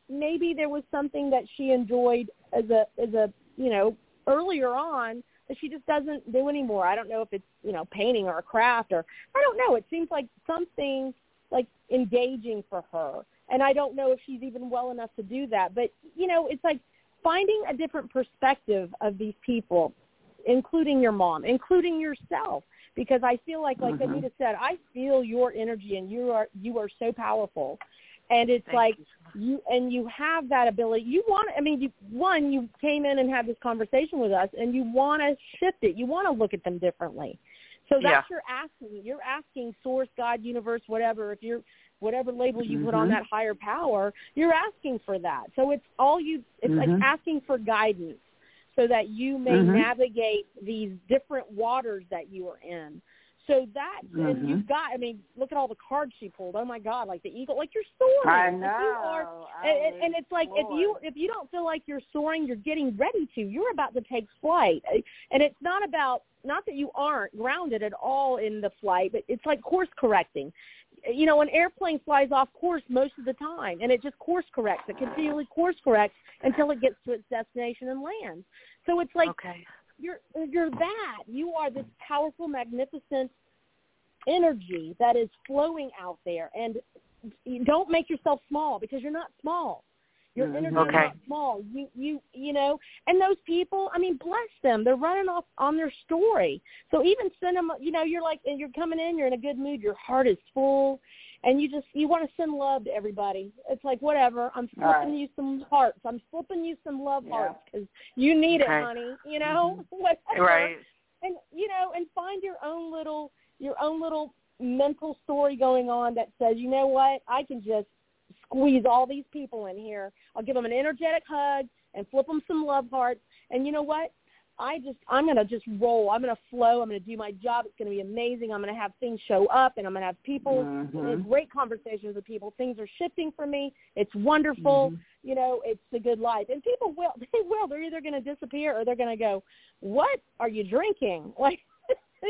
maybe there was something that she enjoyed as a, as a, you know, earlier on that she just doesn't do anymore. I don't know if it's, you know, painting or a craft or I don't know. It seems like something like engaging for her. And I don't know if she's even well enough to do that. But, you know, it's like finding a different perspective of these people including your mom, including yourself. Because I feel like, like mm-hmm. Anita said, I feel your energy, and you are you are so powerful. And it's Thank like you. you and you have that ability. You want, I mean, you, one, you came in and had this conversation with us, and you want to shift it. You want to look at them differently. So that's yeah. you're asking. You're asking source, God, universe, whatever. If you're whatever label you mm-hmm. put on that higher power, you're asking for that. So it's all you. It's mm-hmm. like asking for guidance so that you may mm-hmm. navigate these different waters that you are in. So that, mm-hmm. and you've got, I mean, look at all the cards she pulled. Oh my God, like the eagle, like you're soaring. I you are, I and, and it's like if you if you don't feel like you're soaring, you're getting ready to. You're about to take flight, and it's not about not that you aren't grounded at all in the flight, but it's like course correcting you know, an airplane flies off course most of the time, and it just course corrects. It continually course corrects until it gets to its destination and lands. So it's like okay. You're you're that. You are this powerful, magnificent energy that is flowing out there, and you don't make yourself small because you're not small. Your mm-hmm. energy okay. is not small. You you you know, and those people, I mean, bless them. They're running off on their story. So even send them. You know, you're like, and you're coming in. You're in a good mood. Your heart is full, and you just you want to send love to everybody. It's like whatever. I'm flipping right. you some hearts. I'm flipping you some love Yeah. hearts because you need Okay. it, honey. You know, mm-hmm. *laughs* whatever. Right. And you know, and find your own little your own little mental story going on that says, you know what, I can just squeeze all these people in here. I'll give them an energetic hug and flip them some love hearts. And you know what? I just I'm gonna just roll. I'm gonna flow. I'm gonna do my job. It's gonna be amazing. I'm gonna have things show up, and I'm gonna have people Mhm. great conversations with people. Things are shifting for me. It's wonderful. Mhm. You know, it's a good life. And people will *laughs* they will. They're either gonna disappear or they're gonna go, What are you drinking? *laughs* Like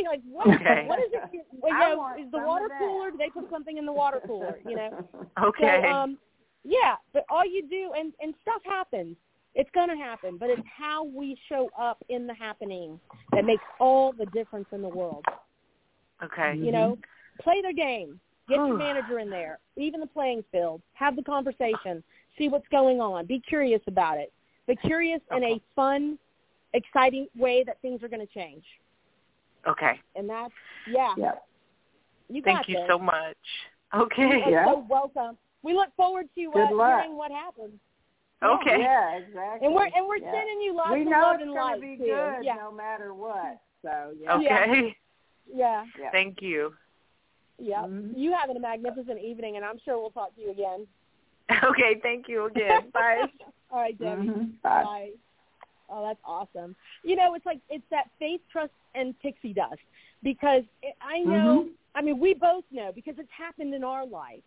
like what Okay. what is it you *laughs* know, is the water cooler? Do they put something in the water cooler, you know? Okay. So, um, yeah, but all you do, and and stuff happens. It's going to happen, but it's how we show up in the happening that makes all the difference in the world. okay. You know, play their game. Get your manager in there. Even the playing field. Have the conversation. See what's going on. Be curious about it. But curious in a fun, exciting way that things are going to change. Okay. And that's yeah. Yep. You got Thank you this. so much. Okay. You Okay. are Yeah. so welcome. We look forward to Good uh, hearing what happens. Okay. Yeah, exactly. *laughs* And we're and we're yeah. sending you lots we of know love it's and gonna light be too. good Yeah, no matter what. So yeah. *laughs* Okay. yeah, yeah. Thank you. yeah. Mhm. You having a magnificent evening, and I'm sure we'll talk to you again. *laughs* Okay. Thank you again. Bye. All right, Debbie. Mhm. Bye. Bye. Oh, that's awesome. You know, it's like it's that faith, trust, and pixie dust because it, I know. Mhm. I mean, we both know because it's happened in our life.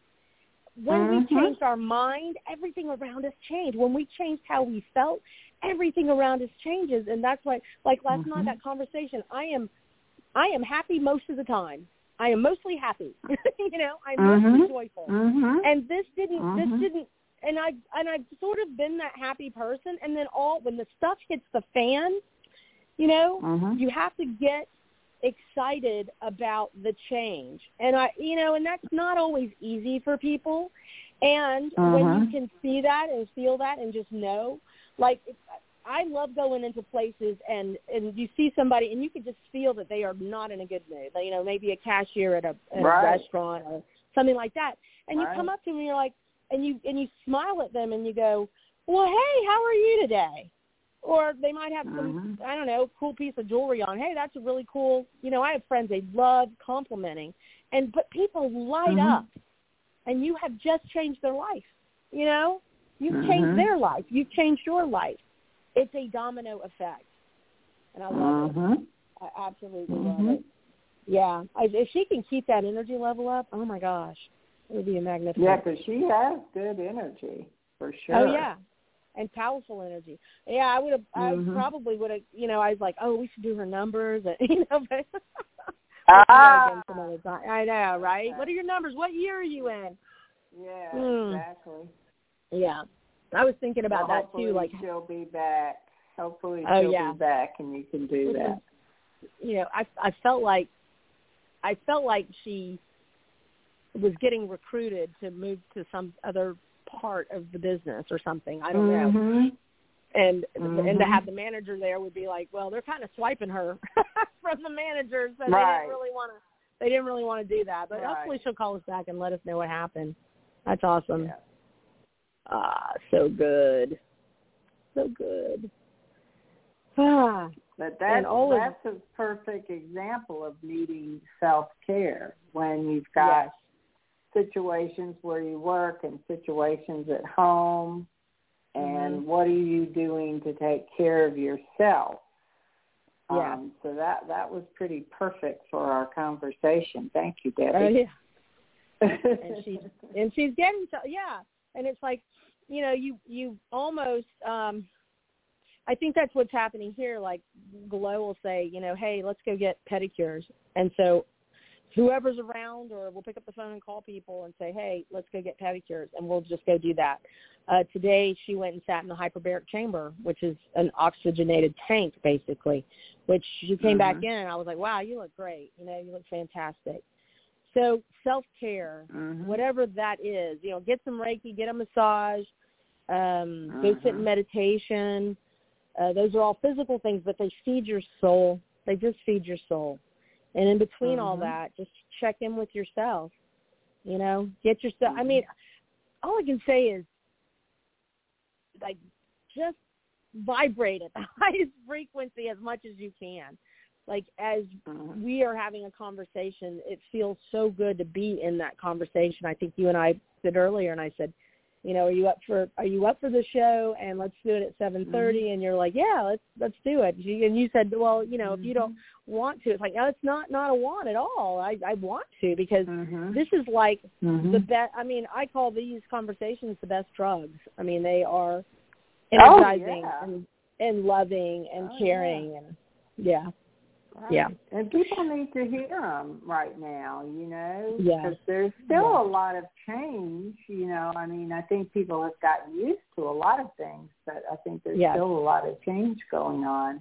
When Mhm. we changed our mind, everything around us changed. When we changed how we felt, everything around us changes, and that's why. Like last night, Mhm. that conversation, I am, I am happy most of the time. I am mostly happy. *laughs* you know, I'm mostly Mhm. joyful Mhm. and this didn't this didn't and i and i've sort of been that happy person and then all when the stuff hits the fan you know Mhm. you have to get excited about the change and i you know and that's not always easy for people and when you Mhm. can see that and feel that and just know like I love going into places and and you see somebody and you can just feel that they are not in a good mood. Like, you know, maybe a cashier at a, at Right. a restaurant or something like that. And you come up to them and you're like, and you and you smile at them and you go, well, hey, how are you today? Or they might have some, Mhm. I don't know, cool piece of jewelry on. Hey, that's a really cool. You know, I have friends they love complimenting, and but people light Mhm. up and you have just changed their life. You know, you've Mhm. changed their life. You've changed your life. It's a domino effect, and I love it. I absolutely love it. Yeah, I, if she can keep that energy level up, oh my gosh, it would be a magnificent. Yeah, because she has good energy for sure. Oh yeah, and powerful energy. Yeah, I would have. Mhm. I probably would have. You know, I was like, oh, we should do her numbers. And, *laughs* you know, but *laughs* Ah. some other time. I know, right? Okay. What are your numbers? What year are you in? Yeah, Hmm. exactly. Yeah, I was thinking about well, that too. Like, hopefully she'll be back. Hopefully Oh, she'll yeah. be back, and you can do that. you know, I I felt like I felt like she was getting recruited to move to some other part of the business or something. I don't know. Mhm. And and to Mhm. have the manager there would be like, well, they're kind of swiping her *laughs* from the manager, so they didn't really want to. They didn't really want to do that, but Right. hopefully she'll call us back and let us know what happened. That's awesome. Yeah. Ah, so good, so good. Ah, But that's all of- that's a perfect example of needing self care when you've got yes. Situations where you work and situations at home and Mhm. what are you doing to take care of yourself Yeah. um, so that that was pretty perfect for our conversation thank you Oh debbie yeah. *laughs* and she's and she's getting so yeah and it's like you know you you almost um i think that's what's happening here like glow will say you know hey let's go get pedicures and so whoever's around or we'll pick up the phone and call people and say hey let's go get pedicures and we'll just go do that uh today she went and sat in the hyperbaric chamber which is an oxygenated tank basically which she came back Mhm. in and i was like wow you look great you know you look fantastic so self care, Mhm. whatever that is, you know, get some Reiki, get a massage, um, go sit in Mhm. meditation. Uh, those are all physical things, but they feed your soul. They just feed your soul. And in between all Mhm. that, just check in with yourself. You know, get yourself. I Mhm. mean, all I can say is, like, just vibrate at the *laughs* highest frequency as much as you can. Like as Mhm. we are having a conversation, it feels so good to be in that conversation. I think you and I said earlier, and I said, you know, are you up for are you up for the show? And let's do it at seven thirty. And you're like, yeah, let's let's do it. And you said, well, you know, if you don't want to, it's like, oh, it's not not a want at all. I I want to because Mhm. this is like Mhm. the best. I mean, I call these conversations the best drugs. I mean, they are Oh, energizing yeah. and and loving and Oh, yeah. caring and yeah. Right. Yeah. And people need to hear them right now, you know, Yeah. because there's still Yeah. a lot of change, you know. I mean, I think people have gotten used to a lot of things, but I think there's still a lot of change going on.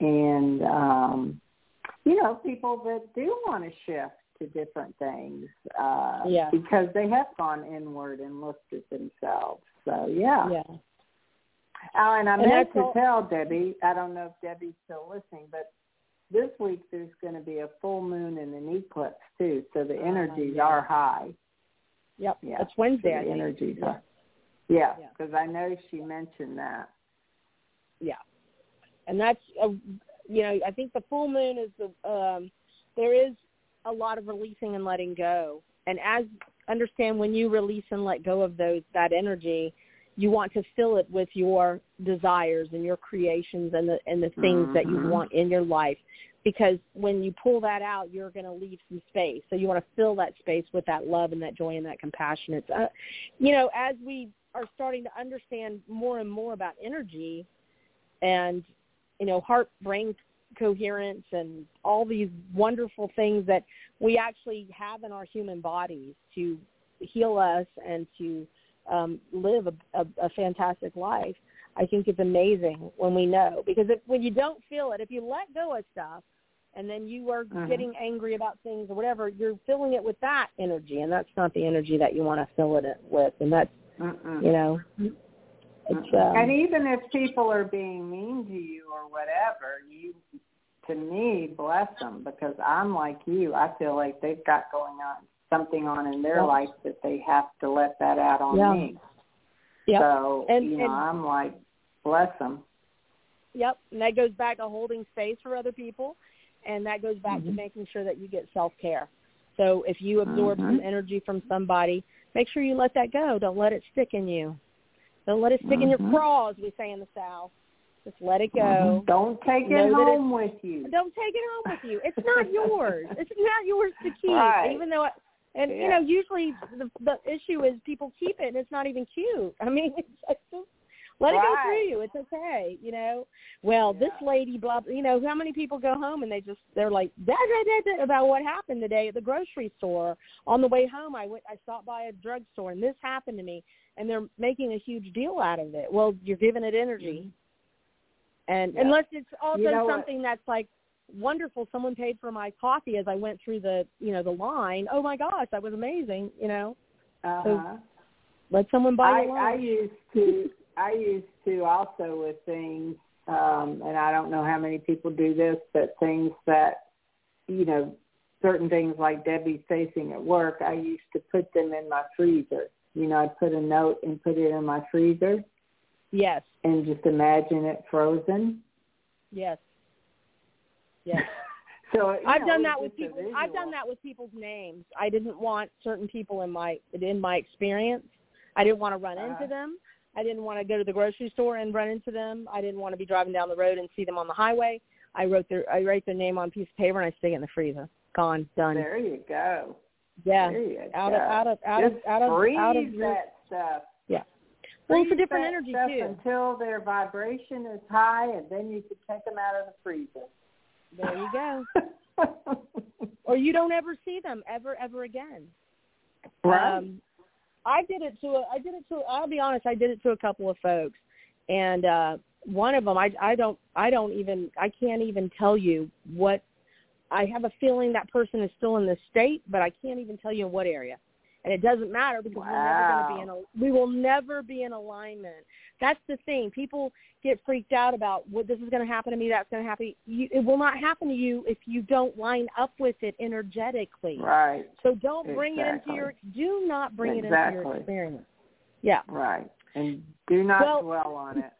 And, um, you know, people that do want to shift to different things uh, Yeah. because they have gone inward and looked at themselves. So, yeah. Yeah. Oh, and I meant to tell Debbie, I don't know if Debbie's still listening, but this week there's going to be a full moon and an eclipse too, so the Ah, energies yeah. are high. Yep. Yeah. It's Wednesday. So the energies Yeah. are. Yeah, Yeah. because I know she mentioned that. Yeah. And that's a, you know, I think the full moon is the um there is a lot of releasing and letting go. And as understand when you release and let go of those that energy, you want to fill it with your desires and your creations and the and the things that you Mhm. want in your life. Because when you pull that out, you're going to leave some space. So you want to fill that space with that love and that joy and that compassion. It's, uh, you know, as we are starting to understand more and more about energy, and you know heart brain coherence and all these wonderful things that we actually have in our human bodies to heal us and to um, live a, a, a fantastic life. I think it's amazing when we know because if, when you don't feel it, if you let go of stuff and then you are Mhm. getting angry about things or whatever, you're filling it with that energy, and that's not the energy that you want to fill it with, and that's Mm-mm. you know, it's um, and even if people are being mean to you or whatever, you, to me, bless them because I'm like you. I feel like they've got going on something on in their Yeah. life that they have to let that out on Yeah. me. Yep. So And- you know, and- I'm like, bless them. Yep, and that goes back to holding space for other people, and that goes back to Mhm. making sure that you get self care. So if you absorb Mhm. some energy from somebody, make sure you let that go. Don't let it stick in you. Don't let it stick in your Mhm. craw, as we say in the South. Just let it go. Mhm. Don't take Know it home with you. Don't take it home with you. It's not yours. *laughs* It's not yours to keep. Right. Even though, it, and you know, usually the the issue is people keep it and it's not even cute. *laughs* I mean, it's just, let it go through you. It's okay. You know. Well, this lady, blah. You know, how many people go home and they just they're like da, da, da, da, about what happened today at the grocery store. On the way home, I went. I stopped by a drugstore and this happened to me, and they're making a huge deal out of it. Well, you're giving it energy. Mm-hmm. And Yeah. unless it's also You know what? something that's like wonderful, someone paid for my coffee as I went through the you know the line. Oh my gosh, that was amazing. You know, Uh-huh. let someone buy I, I used to I used to also with things um and I don't know how many people do this, but things that you know, certain things like Debbie's facing at work, I used to put them in my freezer. You know, I'd put a note and put it in my freezer yes, and just imagine it frozen. yes, yes. *laughs* so I've know, done that with a people. I've done that with people's names. I didn't want certain people in my in my experience. I didn't want to run Uh-huh. into them. I didn't want to go to the grocery store and run into them. I didn't want to be driving down the road and see them on the highway. I wrote their I write their name on a piece of paper and I stick it in the freezer. Gone, done. There you go. yeah. You Out go. of out of out just of out of freeze out of that stuff. Yeah. Well for Freeze different energy too. until their vibration is high, and then you can take them out of the freezer. There you go. *laughs* Or you don't ever see them ever ever again. right. Um, I did it to a, I did it to I'll be honest I did it to a couple of folks and uh one of them I I don't I don't even I can't even tell you what I have a feeling that person is still in the state but I can't even tell you in what area and it doesn't matter because we're never going to be in a we will never be in alignment that's the thing people get freaked out about what this is going to happen to me that's going to happen you, it will not happen to you if you don't line up with it energetically right. so don't bring it into your do not bring it into your experience. Yeah. Right. And do not Well- dwell on it.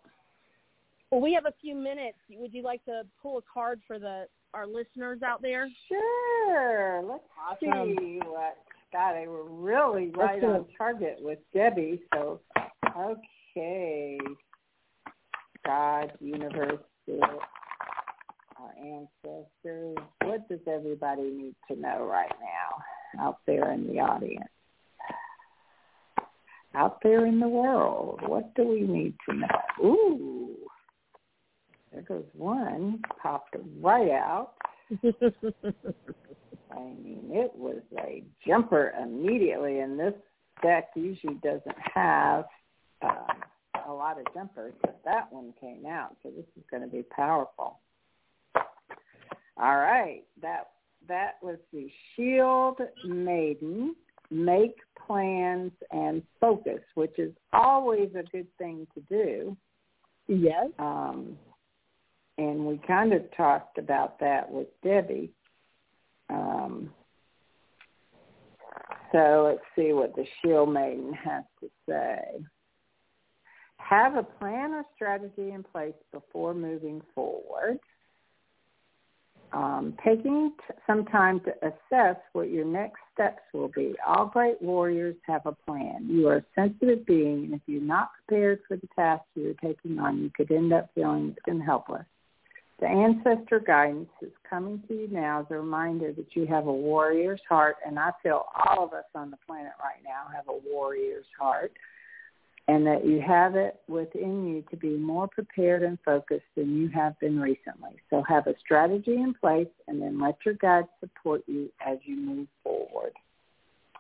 Well, we have a few minutes. Would you like to pull a card for the our listeners out there? Sure. Let's Awesome. see what. God, they were really right on target with Debbie. So, okay. God, universe, spirit, our ancestors. What does everybody need to know right now out there in the audience? Out there in the world, what do we need to know? Ooh, there goes one, popped right out. *laughs* I mean, it was a jumper immediately, and this deck usually doesn't have a lot of jumpers, but that one came out, so this is going to be powerful. All right, that that was the Shield Maiden. Make plans and focus, which is always a good thing to do. yes. Um, and we kind of talked about that with Debbie. Um, so let's see what the Shield Maiden has to say. Have a plan or strategy in place before moving forward. Um, taking t- some time to assess what your next steps will be. All great warriors have a plan. You are a sensitive being, and if you're not prepared for the task you're taking on, you could end up feeling helpless. The ancestor guidance is coming to you now as a reminder that you have a warrior's heart, and I feel all of us on the planet right now have a warrior's heart, and that you have it within you to be more prepared and focused than you have been recently. So have a strategy in place, and then let your guides support you as you move forward.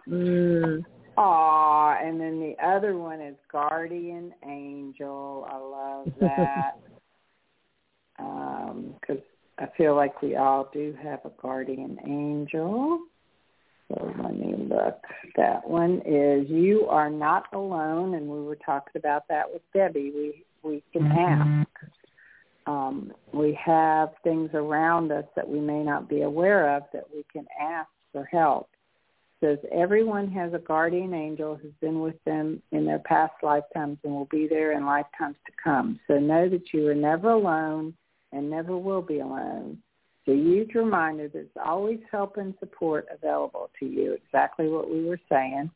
Mm. Aw, and then the other one is guardian angel. I love *laughs* that. Because I feel like we all do have a guardian angel. So let me look. That one is you are not alone, and we were talking about that with Debbie. We we can ask. Um, we have things around us that we may not be aware of that we can ask for help says everyone has a guardian angel who's been with them in their past lifetimes and will be there in lifetimes to come. So know that you are never alone and never will be alone. It's a huge reminder there's always help and support available to you, exactly what we were saying.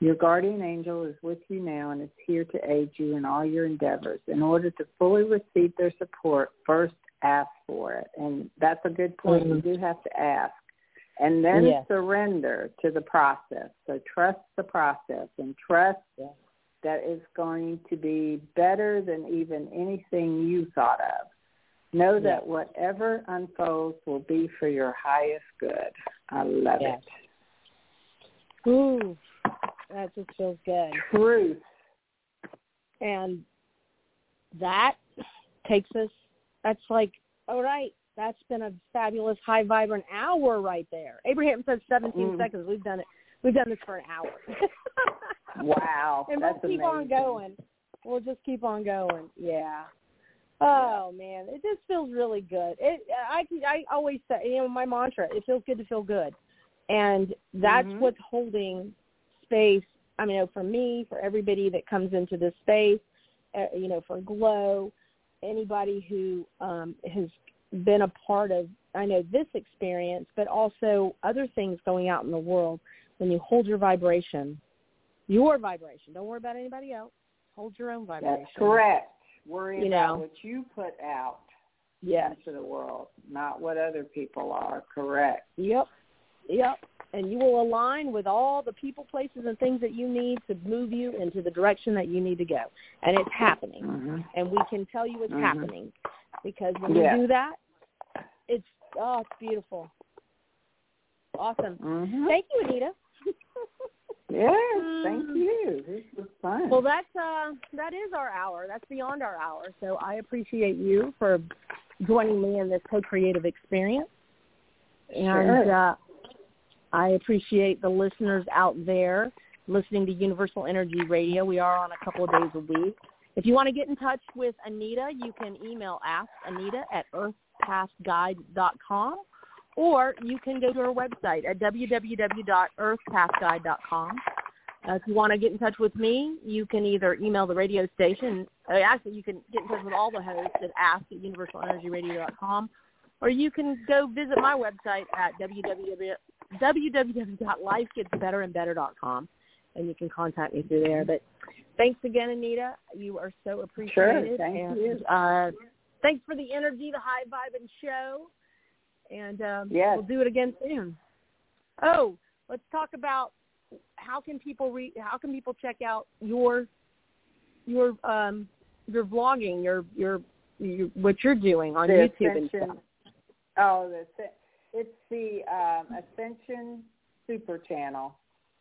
Your guardian angel is with you now and is here to aid you in all your endeavors. In order to fully receive their support, first ask for it. And that's a good point. Mm-hmm. You do have to ask. And then yes. surrender to the process. So trust the process and trust yes. that it's going to be better than even anything you thought of. Know yes. that whatever unfolds will be for your highest good. I love it. Ooh, that just feels good. Truth. And that takes us, that's like, all right, that's been a fabulous, high vibrant hour right there. Abraham said 17 mm. seconds. We've done it. We've done this for an hour. wow. *laughs* and we'll keep amazing. on going. We'll just keep on going. Yeah. Oh man, it just feels really good. It I I always say, you know, my mantra, it feels good to feel good. And that's mm-hmm. what's holding space. I mean, for me, for everybody that comes into this space, uh, you know, for Glow, anybody who um, has been a part of, I know this experience, but also other things going out in the world. When you hold your vibration, your vibration, don't worry about anybody else. Hold your own vibration. That's correct. Worry you about know. what you put out yes. into the world, not what other people are. Correct. Yep. Yep. And you will align with all the people, places, and things that you need to move you into the direction that you need to go. And it's happening. Mm-hmm. And we can tell you it's mm-hmm. happening. Because when yeah. you do that, it's oh, it's beautiful. Awesome. Mm-hmm. Thank you, Anita. *laughs* yes, thank mm. you. This was fun. Well, that's uh, that is our hour. That's beyond our hour. So I appreciate you for joining me in this co-creative experience. Sure. And uh, I appreciate the listeners out there listening to Universal Energy Radio. We are on a couple of days a week. If you want to get in touch with Anita, you can email Ask Anita at earthpathguide.com or you can go to our website at www.earthpathguide.com. Uh, if you want to get in touch with me, you can either email the radio station. Uh, actually, you can get in touch with all the hosts at ask at universalenergyradio.com, or you can go visit my website at www.lifegetsbetterandbetter.com, and you can contact me through there. But thanks again, Anita. You are so appreciated. Sure, thank and, you. Uh, thanks for the energy, the high vibe and show, and um, yes. we'll do it again soon. Oh, let's talk about how can people re- how can people check out your your um your vlogging, your your, your what you're doing on the YouTube Ascension, and stuff. Oh, the it's the um, Ascension Super Channel,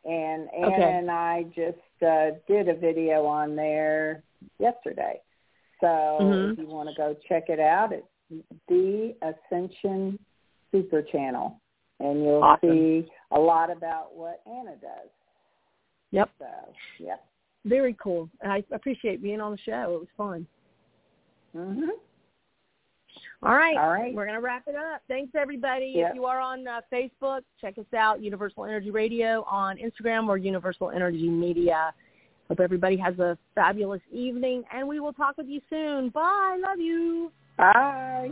and Anna Okay. and I just uh, did a video on there yesterday. So Mhm. if you want to go check it out, it's the Ascension Super Channel, and you'll Awesome. see a lot about what Anna does. Yep. So yeah. Very cool. I appreciate being on the show. It was fun. Mhm. All right. All right. We're going to wrap it up. Thanks, everybody. Yep. If you are on uh, Facebook, check us out, Universal Energy Radio, on Instagram or Universal Energy Media. Hope everybody has a fabulous evening, and we will talk with you soon. Bye. Love you. Bye.